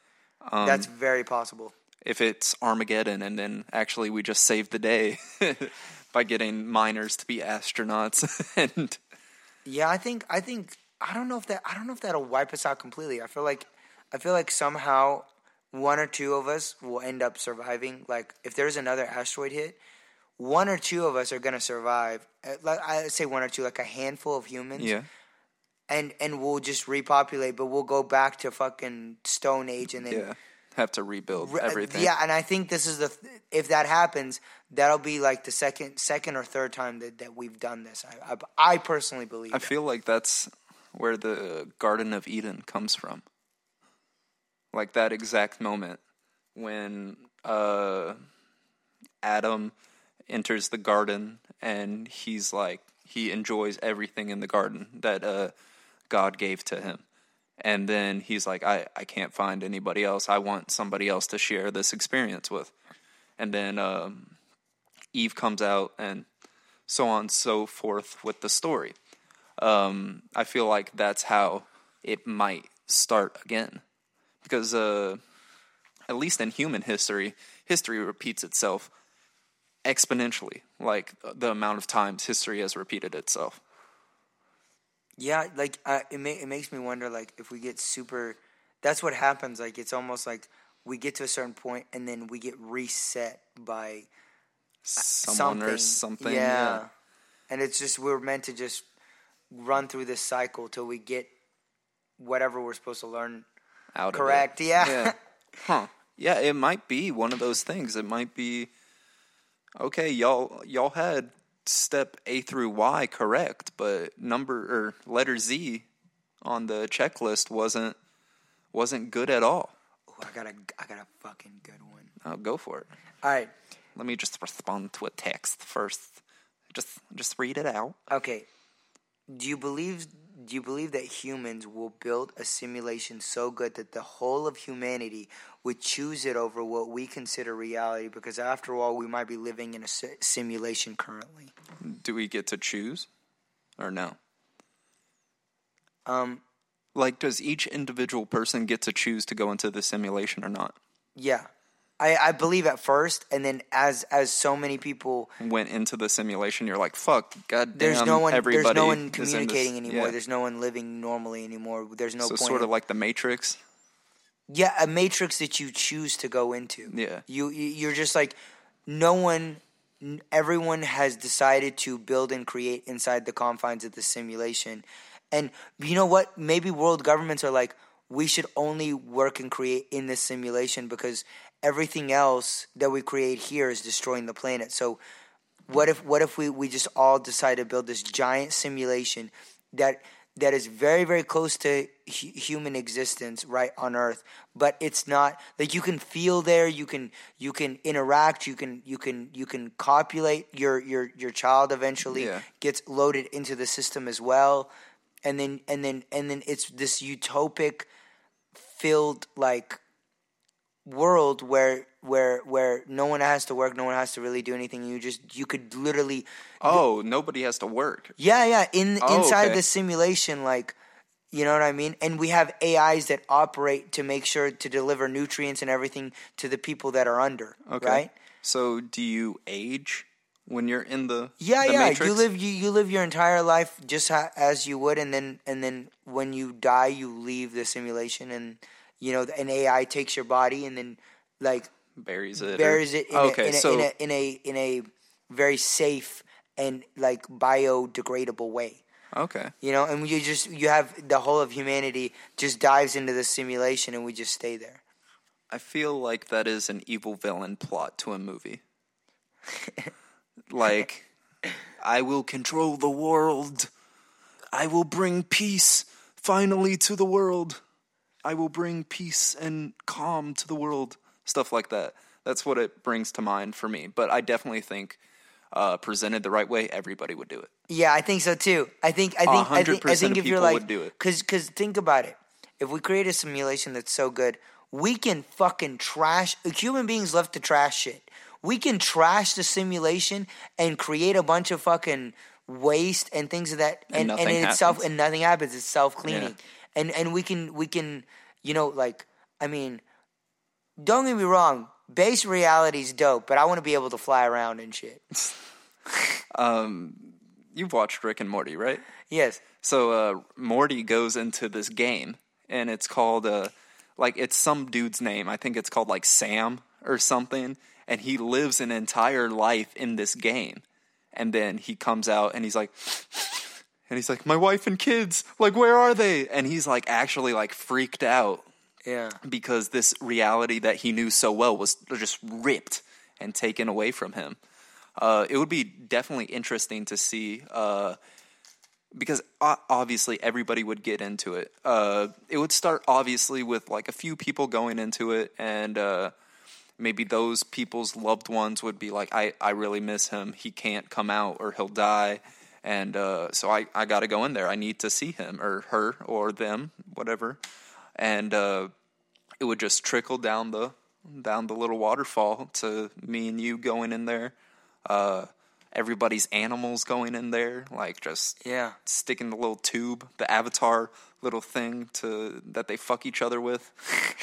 um, that's very possible. if it's Armageddon, and then actually we just saved the day by getting miners to be astronauts, and Yeah, I think I think I don't know if that I don't know if that'll wipe us out completely. I feel like I feel like somehow one or two of us will end up surviving. Like if there's another asteroid hit, one or two of us are gonna survive. Uh, Like I say one or two, like a handful of humans. yeah, And and we'll just repopulate, but we'll go back to fucking Stone Age and then yeah, have to rebuild everything. Yeah, and I think this is the if that happens, that'll be like the second second or third time that, that we've done this. I I, I personally believe. I that. feel like that's where the Garden of Eden comes from. Like that exact moment when uh, Adam enters the garden and he's like, he enjoys everything in the garden that uh, God gave to him. And then he's like, I, I can't find anybody else. I want somebody else to share this experience with. And then um, Eve comes out and so on and so forth with the story um, I feel like that's how it might start again. Because, uh, at least in human history, history repeats itself exponentially, like the amount of times history has repeated itself. Yeah, like uh, it ma- it makes me wonder like if we get super that's what happens like it's almost like we get to a certain point and then we get reset by Someone something. or something. Yeah. And it's just we're meant to just run through this cycle till we get whatever we're supposed to learn Out of it. correct. Yeah. Yeah. Huh. Yeah, it might be one of those things. It might be okay, y'all y'all had step A through Y correct, but number or letter Z on the checklist wasn't wasn't good at all. Ooh, I got a I got a fucking good one. I'll go for it. All right. Let me just respond to a text first. Just just read it out. Okay. Do you believe do you believe that humans will build a simulation so good that the whole of humanity would choose it over what we consider reality because after all we might be living in a simulation currently. Do we get to choose or no? Um Like does each individual person get to choose to go into the simulation or not? yeah. I, I believe at first and then as as so many people Went into the simulation, you're like, "Fuck, goddamn!" there's no one there's no one in this- communicating anymore. yeah. There's no one living normally anymore. There's no so point. sort of like the Matrix. Yeah, a matrix that you choose to go into. Yeah. You you- you're just like no one everyone has decided to build and create inside the confines of the simulation. And you know what? Maybe world governments are like we should only work and create in this simulation because everything else that we create here is destroying the planet. So what if what if we, we just all decide to build this giant simulation that that is very very close to hu- human existence right on earth but it's not like you can feel there you can you can interact you can you can you can copulate your your your child eventually Yeah. gets loaded into the system as well and then and then and then it's this utopic filled like world where where where no one has to work no one has to really do anything you just you could literally Oh, nobody has to work. yeah, yeah. In Oh, inside okay. the simulation, like you know what I mean. And we have AIs that operate to make sure to deliver nutrients and everything to the people that are under. Okay. Right? So, do you age when you're in the Yeah, the yeah. Matrix? You live you, you live your entire life just ha- as you would, and then and then when you die, you leave the simulation, and you know an AI takes your body and then like buries it. or- buries it in, okay, a, in, a, so in a in a in a very safe and like biodegradable way. Okay. You know, and you just you have the whole of humanity just dives into the simulation, and we just stay there. I feel like that is an evil villain plot to a movie. like, I will control the world. I will bring peace finally to the world. I will bring peace and calm to the world. Stuff like that. That's what it brings to mind for me. But I definitely think, uh, presented the right way, everybody would do it. Yeah, I think so too. I think I think I think, I 100% think if you're like, would do it. cause cause think about it. If we create a simulation that's so good, we can fucking trash. Human beings love to trash shit. We can trash the simulation and create a bunch of fucking waste and things of that, And and and, in itself and nothing happens. It's self cleaning, Yeah. And and we can we can you know like I mean, don't get me wrong. Base reality's dope, but I want to be able to fly around and shit. um, You've watched Rick and Morty, right? Yes. So uh, Morty goes into this game, and it's called uh, like it's some dude's name. I think it's called like Sam or something, and he lives an entire life in this game, and then he comes out and he's like. And he's like, "My wife and kids, like, where are they?" And he's like, actually, like, freaked out Yeah. because this reality that he knew so well was just ripped and taken away from him. Uh, it would be definitely interesting to see uh, because obviously everybody would get into it. Uh, it would start obviously with like a few people going into it, and uh, maybe those people's loved ones would be like, "I I really miss him. He can't come out or he'll die." And uh, so I, I got to go in there. I need to see him or her or them, whatever. And uh, it would just trickle down the down the little waterfall to me and you going in there. Uh, everybody's animals going in there, like just Yeah. sticking the little tube, the avatar little thing to that they fuck each other with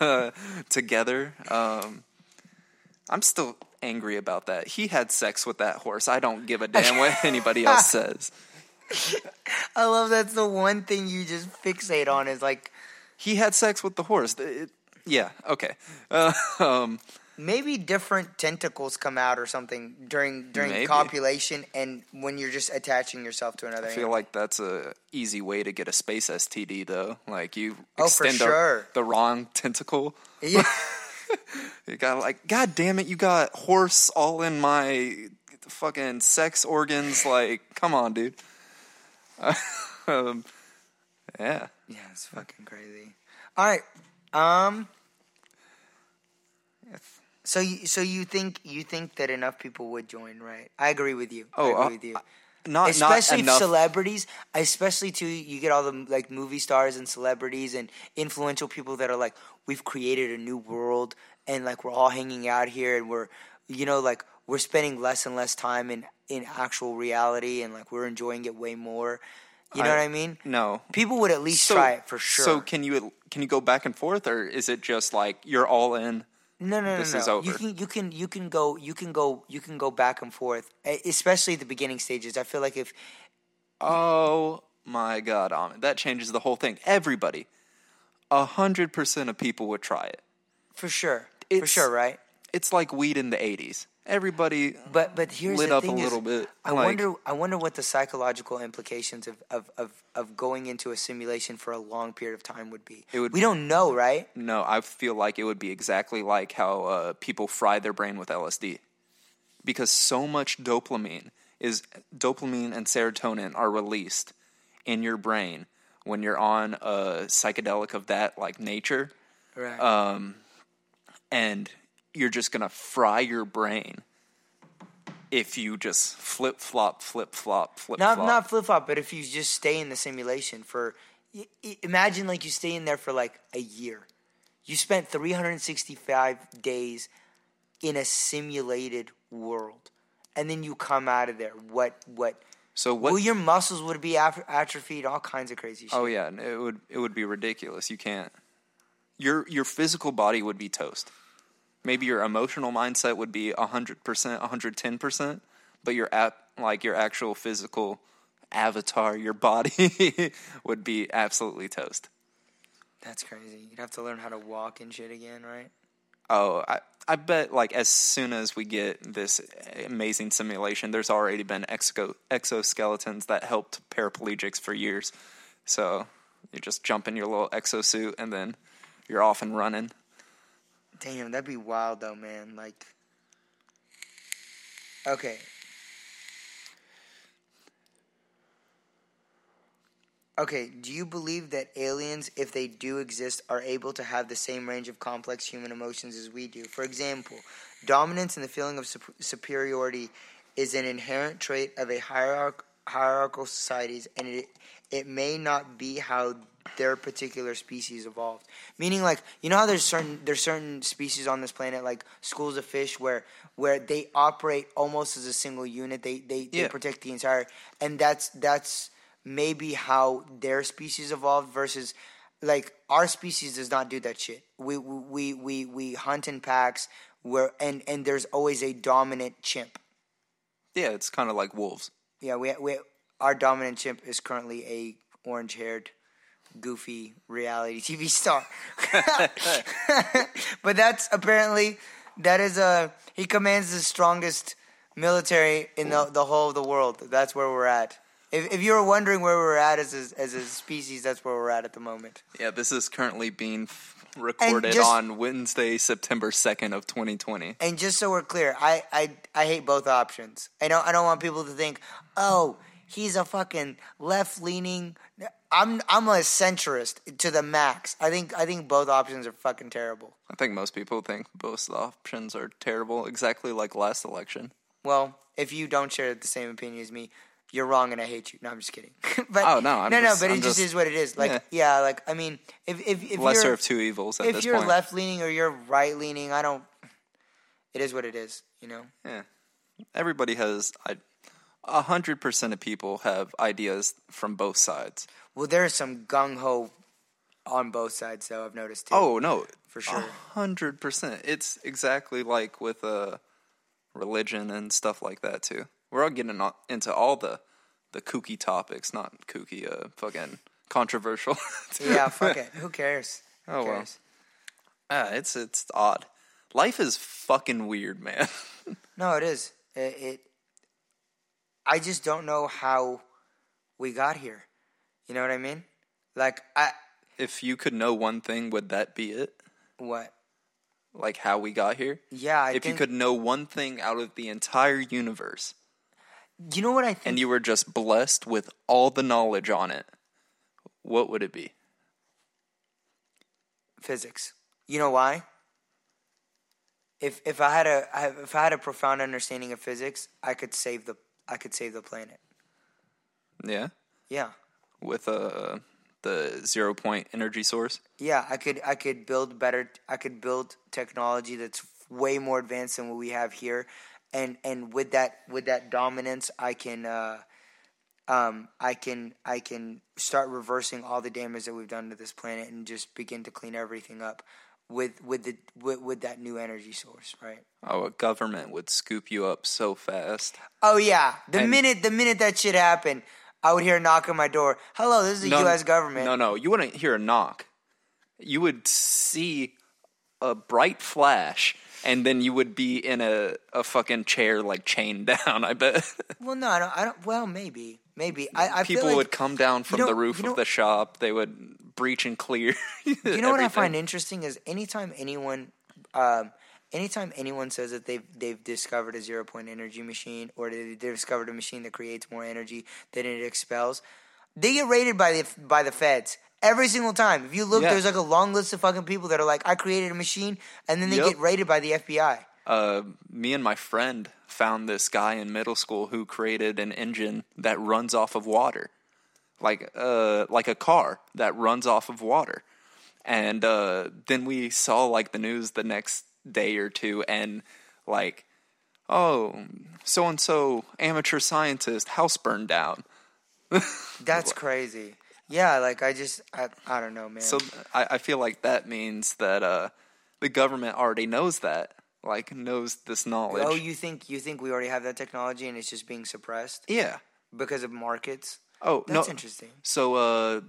uh, together. Um, I'm still angry about that. He had sex with that horse. I don't give a damn what anybody else says. I love that's the one thing you just fixate on is like He had sex with the horse. It- yeah, okay. Uh, um, maybe different tentacles come out or something during during Maybe. copulation and when you're just attaching yourself to another. I feel like that's a easy way to get a space STD though. Like you Oh, extend the- the wrong tentacle. yeah. You got like, god damn it, you got horse all in my fucking sex organs. Like, come on, dude. um, yeah. yeah, it's fucking crazy. All right. Um so you, so you think you think that enough people would join, right? I agree with you. Oh, I agree with you. Not especially not celebrities, especially too, you get all the like movie stars and celebrities and influential people that are like, we've created a new world and like we're all hanging out here and we're, you know, like we're spending less and less time in in actual reality and like we're enjoying it way more. You know I- what I mean? no. People would at least So- try it for sure. So can you can you go back and forth, or is it just like you're all in? No, no, no, This no. is You can, you can, you can go, you can go, you can go back and forth, especially the beginning stages. I feel like if Oh my god, Ahmed, that changes the whole thing. Everybody, a hundred percent of people would try it. for sure, for sure, right? It's like weed in the '80s. Everybody But but here's lit the up a thing is, little bit, I like- wonder I wonder what the psychological implications of, of, of, of going into a simulation for a long period of time would be. It would- we don't know, right? No, I feel like it would be exactly like how uh, people fry their brain with LSD, because so much dopamine is dopamine and serotonin are released in your brain when you're on a psychedelic of that like nature, Right. and you're just gonna fry your brain if you just flip flop, flip flop, flip not flop. not flip flop, but if you just stay in the simulation for, imagine like you stay in there for like a year. You spent 365 days in a simulated world, and then you come out of there. What what? so what? well, your muscles would be atrophied, all kinds of crazy oh, shit. Oh yeah, it would it would be ridiculous. You can't. Your your physical body would be toast. Maybe your emotional mindset would be hundred percent, hundred ten percent, but your app like your actual physical avatar, your body would be absolutely toast. That's crazy. You'd have to learn how to walk and shit again, right? Oh, I, I bet like as soon as we get this amazing simulation, there's already been exo- exoskeletons that helped paraplegics for years. So you just jump in your little exosuit and then you're off and running. Damn, that'd be wild though, man. Like, okay. Okay, do you believe that aliens, if they do exist, are able to have the same range of complex human emotions as we do? For example, dominance and the feeling of sup- superiority is an inherent trait of a hierarch- hierarchical societies, and it it may not be how their particular species evolved. Meaning, like you know how there's certain there's certain species on this planet, like schools of fish, where where they operate almost as a single unit. They they, they protect the entire, and that's that's maybe how their species evolved versus like our species does not do that shit. We we we we hunt in packs where and and there's always a dominant chimp. Yeah, it's kind of like wolves. Yeah, we we our dominant chimp is currently a orange haired, goofy reality TV star. but that's apparently that is a he commands the strongest military in the the whole of the world. That's where we're at. If if you were wondering where we're at as a, as a species, that's where we're at at the moment. Yeah, this is currently being f- recorded just- on Wednesday, September 2nd of 2020. And just so we're clear, I, I I hate both options. I don't I don't want people to think, oh, he's a fucking left leaning. I'm I'm a centrist to the max. I think I think both options are fucking terrible. I think most people think both options are terrible, exactly like last election. Well, if you don't share the same opinion as me, you're wrong, and I hate you. No, I'm just kidding. but Oh, no, I'm no, just- no. But I'm it just, just- is what it is. Like, yeah. yeah, like I mean, if if if Lesser you're of two evils at if this you're left leaning or you're right leaning, I don't. It is what it is. You know. Yeah. Everybody has I a hundred percent of people have ideas from both sides. Well, there's some gung ho on both sides, though. I've noticed too. Oh no, For sure. hundred percent. It's exactly like with uh, religion and stuff like that too. We're all getting on- into all the the kooky topics, not kooky, uh, fucking controversial. yeah, fuck it. Who cares? Who Oh, well. cares? Ah, it's it's odd. Life is fucking weird, man. No, it is. It, it. I just don't know how we got here. You know what I mean? Like I if you could know one thing, would that be it? what? Like how we got here? Yeah, I if you could know one thing out of the entire universe, You know what I think? and you were just blessed with all the knowledge on it, what would it be? physics. You know why? If if I had a I- if I had a profound understanding of physics, I could save the I could save the planet. Yeah, Yeah. With uh, the zero point energy source. Yeah, I could I could build better I could build technology that's way more advanced than what we have here and and with that with that dominance I can uh um I can I can start reversing all the damage that we've done to this planet and just begin to clean everything up with with the with, with that new energy source, right? Oh, a government would scoop you up so fast. Oh yeah, the And- minute the minute that shit happened, I would hear a knock on my door. Hello, this is the No, U.S. government. No, no, you wouldn't hear a knock. You would see a bright flash, and then you would be in a, a fucking chair like chained down. I bet Well, no, I don't. I don't well, maybe, maybe. I, I people like, would come down from the roof of the shop. They would breach and clear. You know what I find interesting is anytime anyone, um, anytime anyone says that they've they've discovered a zero point energy machine or they they've discovered a machine that creates more energy than it expels, they get raided by the by the feds every single time. If you look, Yeah. there's like a long list of fucking people that are like, I created a machine, and then they Yep. get raided by the FBI. uh, me and my friend found this guy in middle school who created an engine that runs off of water, like uh, like a car that runs off of water. And uh, then we saw like the news the next day or two, and like, oh, so and so amateur scientist house burned down. That's crazy. Yeah, like I just I, I don't know, man. So I, I feel like that means that uh, the government already knows that, like knows this knowledge. oh, you think you think we already have that technology and it's just being suppressed yeah. because of markets? Oh, That's no. interesting. So, uh,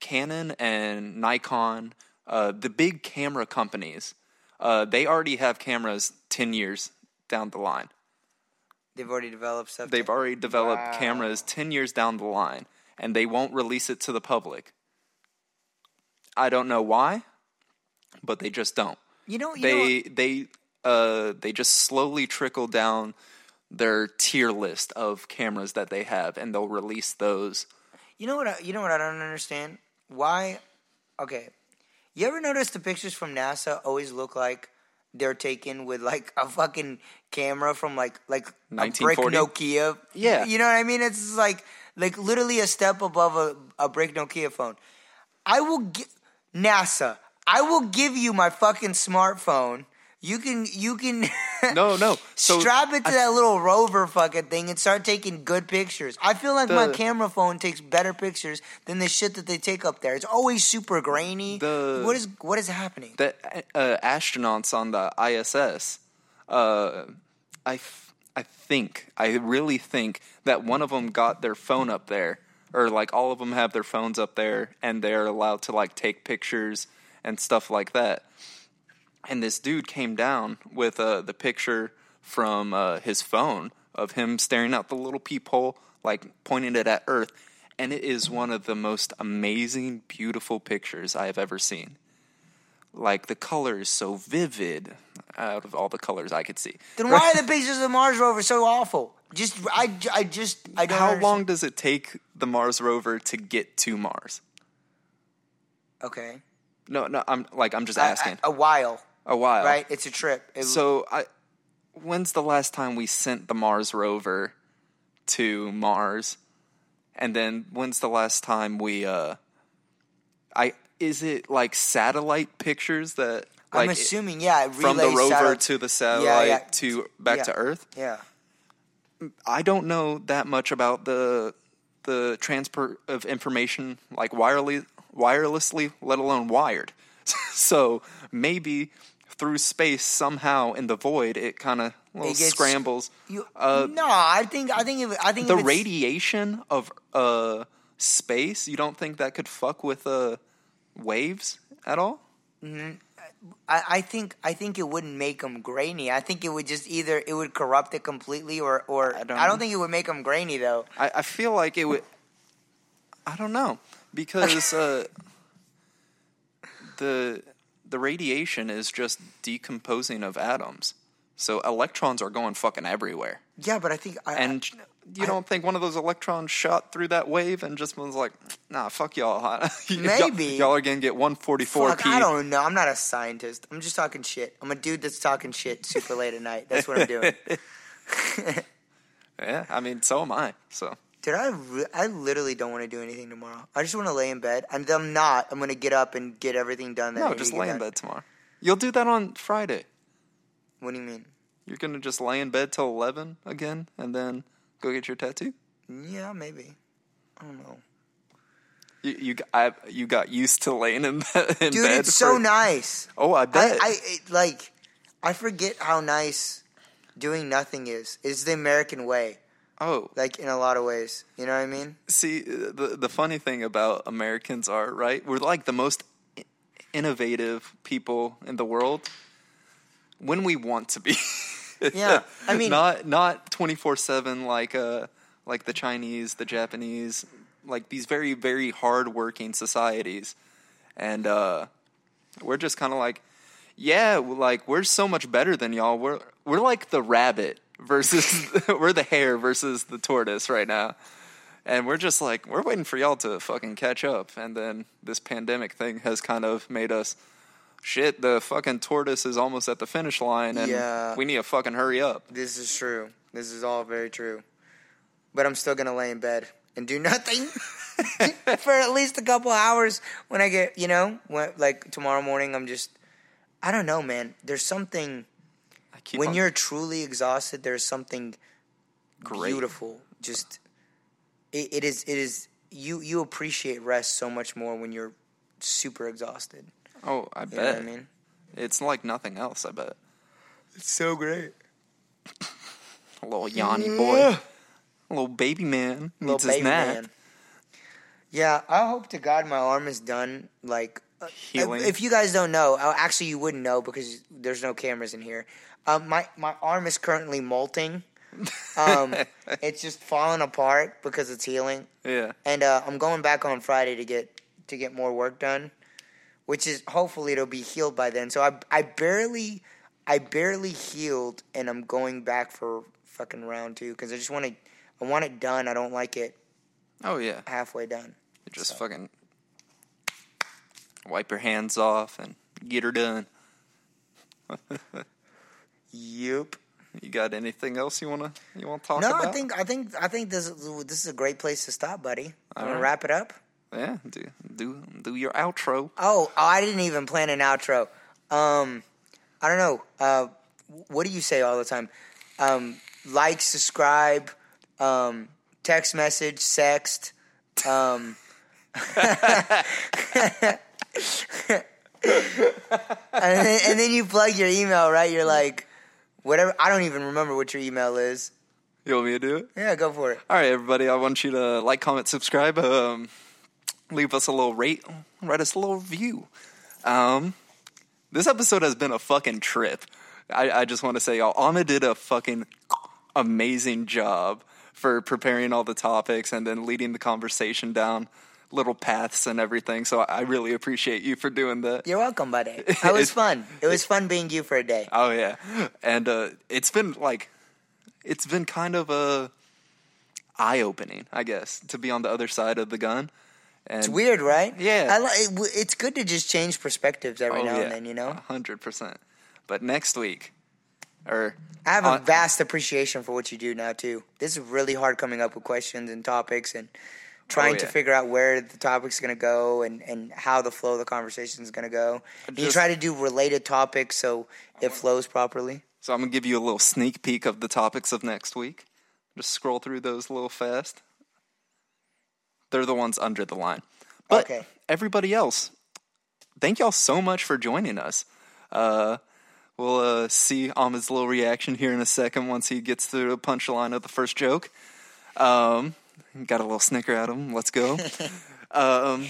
Canon and Nikon uh, the big camera companies, uh, they already have cameras ten years down the line. They've already developed stuff. They've already developed Wow. cameras 10 years down the line and they won't release it to the public. I don't know why, but they just don't. you know, you know They what? they uh they just slowly trickle down their tier list of cameras that they have and they'll release those. You know what? I, you know what I don't understand? Why? Okay, you ever notice the pictures from NASA always look like they're taken with like a fucking camera from like like a brick Nokia? Yeah. you know what I mean. It's like like literally a step above a a brick Nokia phone. I will NASA. I will give you my fucking smartphone. You can you can No, no. So strap it to that little rover fucking thing and start taking good pictures. I feel like my camera phone takes better pictures than the shit that they take up there. It's always super grainy. The- what is what is happening? the uh, astronauts on the ISS, uh, I, f- I think, I really think that one of them got their phone up there, or like all of them have their phones up there, and they're allowed to like take pictures and stuff like that. And this dude came down with uh, the picture from uh, his phone of him staring out the little peephole, like pointing it at Earth. And it is one of the most amazing, beautiful pictures I have ever seen like the color is so vivid out of all the colors I could see. then why are the pictures of the Mars rover so awful? Just I, I just I don't. How understand. long does it take the Mars rover to get to Mars? Okay, No, no, I'm like I'm just asking. A, a while, a while, right? It's a trip. It- So I, when's the last time we sent the Mars rover to Mars? And then when's the last time we uh, I is it like satellite pictures that like I'm assuming, yeah, from the rover satellite- to the satellite yeah. to back Yeah. to Earth? Yeah. I don't know that much about the the transfer of information like wirely wirelessly, let alone wired. so maybe through space somehow in the void it kind of scrambles. You, Uh, no, I think I think if, I think the radiation of uh space, you don't think that could fuck with uh waves at all? I, I think I think it wouldn't make them grainy. I think it would just either it would corrupt it completely, or or I I don't, I don't- think it would make them grainy though. I, I feel like it would. I don't know because uh, the the radiation is just decomposing of atoms, so electrons are going fucking everywhere. Yeah, but I think I, And you don't think one of those electrons shot through that wave and just was like, "Nah, fuck y'all." Y'all- Maybe. y'all are gonna get one forty four p. I don't know. I'm not a scientist. I'm just talking shit. I'm a dude that's talking shit super late at night. That's what I'm doing. Yeah, I mean, so am I. So Dude, I, re- I literally don't want to do anything tomorrow. I just want to lay in bed. And I'm not. I'm going to get up and get everything done. That I no, just to lay in bed tomorrow. You'll do that on Friday. What do you mean? You're gonna just lay in bed till eleven again, and then go get your tattoo. Yeah, maybe. I don't know. You you got, I, you got used to laying in, bed- in Dude, bed. it's so nice. Oh, I I, bet. I it, like. I forget how nice doing nothing is. It's the American way, oh, like in a lot of ways. You know what I mean? see, the the funny thing about Americans are right. We're like the most innovative people in the world when we want to be. Yeah, I mean- not not twenty four seven like uh like the Chinese, the Japanese, like these very very hard working societies, and uh, we're just kind of like, yeah, like we're so much better than y'all. We're we're like the rabbit versus we're the hare versus the tortoise right now. And we're just like we're waiting for y'all to fucking catch up, and then this pandemic thing has kind of made us shit. The fucking tortoise is almost at the finish line, and Yeah. we need to fucking hurry up. This is true. This is all very true. But I'm still gonna lay in bed and do nothing for at least a couple hours when I get, you know, when, like tomorrow morning. I'm just, I don't know, man. There's something keep when on- you're truly exhausted. There's something Great. beautiful. Just, it, it is. It is. You you appreciate rest so much more when you're super exhausted. oh, I You bet I mean? it's like nothing else. I bet It's so great. a little Yanni boy, a little baby man needs little his baby nap. man. Yeah, I hope to God my arm is done like healing. If you guys don't know, uh, actually, you wouldn't know because there's no cameras in here. Um, my my arm is currently molting. Um, it's just falling apart because it's healing, yeah. and uh, I'm going back on Friday to get to get more work done, which is hopefully it'll be healed by then. So I I barely I barely healed, and I'm going back for fucking round two because I just want to I want it done. I don't like it Oh yeah. halfway done. You're Just fucking wipe your hands off and get her done. Yep. You got anything else you wanna you wanna talk No, about? No, I think I think I think this is, this is a great place to stop, buddy. I'm gonna right. wrap it up. yeah. Do do do your outro. Oh, oh, I didn't even plan an outro. Um, I don't know. Uh, what do you say all the time? Um, like, subscribe, um, text message, sext. Um, and, then, and then you plug your email, right? You're like, whatever. I don't even remember what your email is. You want me to do it? Yeah, go for it. All right, everybody. I want you to like, comment, subscribe. Um, leave us a little rate. Write us a little review. Um, this episode has been a fucking trip. I, I just want to say, y'all, Alma did a fucking amazing job for preparing all the topics and then leading the conversation down little paths and everything. So I really appreciate you for doing that. You're welcome, buddy. It was fun. It was fun being you for a day. Oh yeah, and uh, it's been like, it's been kind of a eye opening, I guess, to be on the other side of the gun. And It's weird, right? Yeah. I li- it's good to just change perspectives every Oh, now yeah, and then, you know? hundred percent. But next week, or I have a vast appreciation for what you do now, too. This is really hard coming up with questions and topics and trying to Oh, yeah. figure out where the topic's going to go and, and how the flow of the conversation is going to go. And you try to do related topics so it flows properly. so I'm gonna give you a little sneak peek of the topics of next week. Just scroll through those a little fast. They're the ones under the line. But Okay. everybody else, thank y'all so much for joining us. Uh, we'll uh, see Ahmed's little reaction here in a second once he gets through the punchline of the first joke. Um, got a little snicker at him. Let's go. um,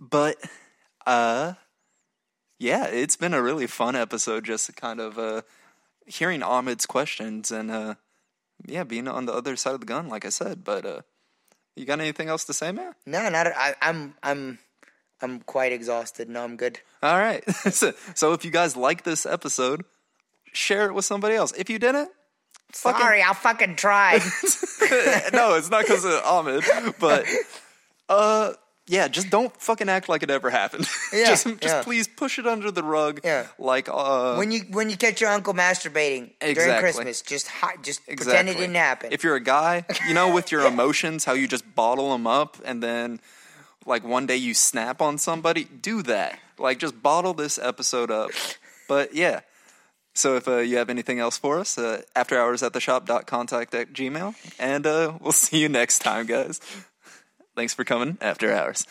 but uh, yeah, it's been a really fun episode. Just kind of uh, hearing Ahmed's questions and uh, yeah, being on the other side of the gun, like I said. But uh, you got anything else to say, man? No, not at, I, I'm I'm I'm quite exhausted. No, I'm good. All right. so, so if you guys like this episode, share it with somebody else. If you didn't, fucking- Sorry, I'll fucking tried. no, it's not because of Ahmed, but uh, yeah, just don't fucking act like it ever happened. Yeah, just, just yeah. please push it under the rug. Yeah. like uh, when you when you catch your uncle masturbating during Christmas, just hi, just exactly. pretend it didn't happen. If you're a guy, you know, with your emotions, how you just bottle them up, and then like one day you snap on somebody, do that. Like just bottle this episode up. But yeah. So if uh, you have anything else for us, uh, after hours at the shop dot contact at gmail, and uh, we'll see you next time, guys. Thanks for coming after hours.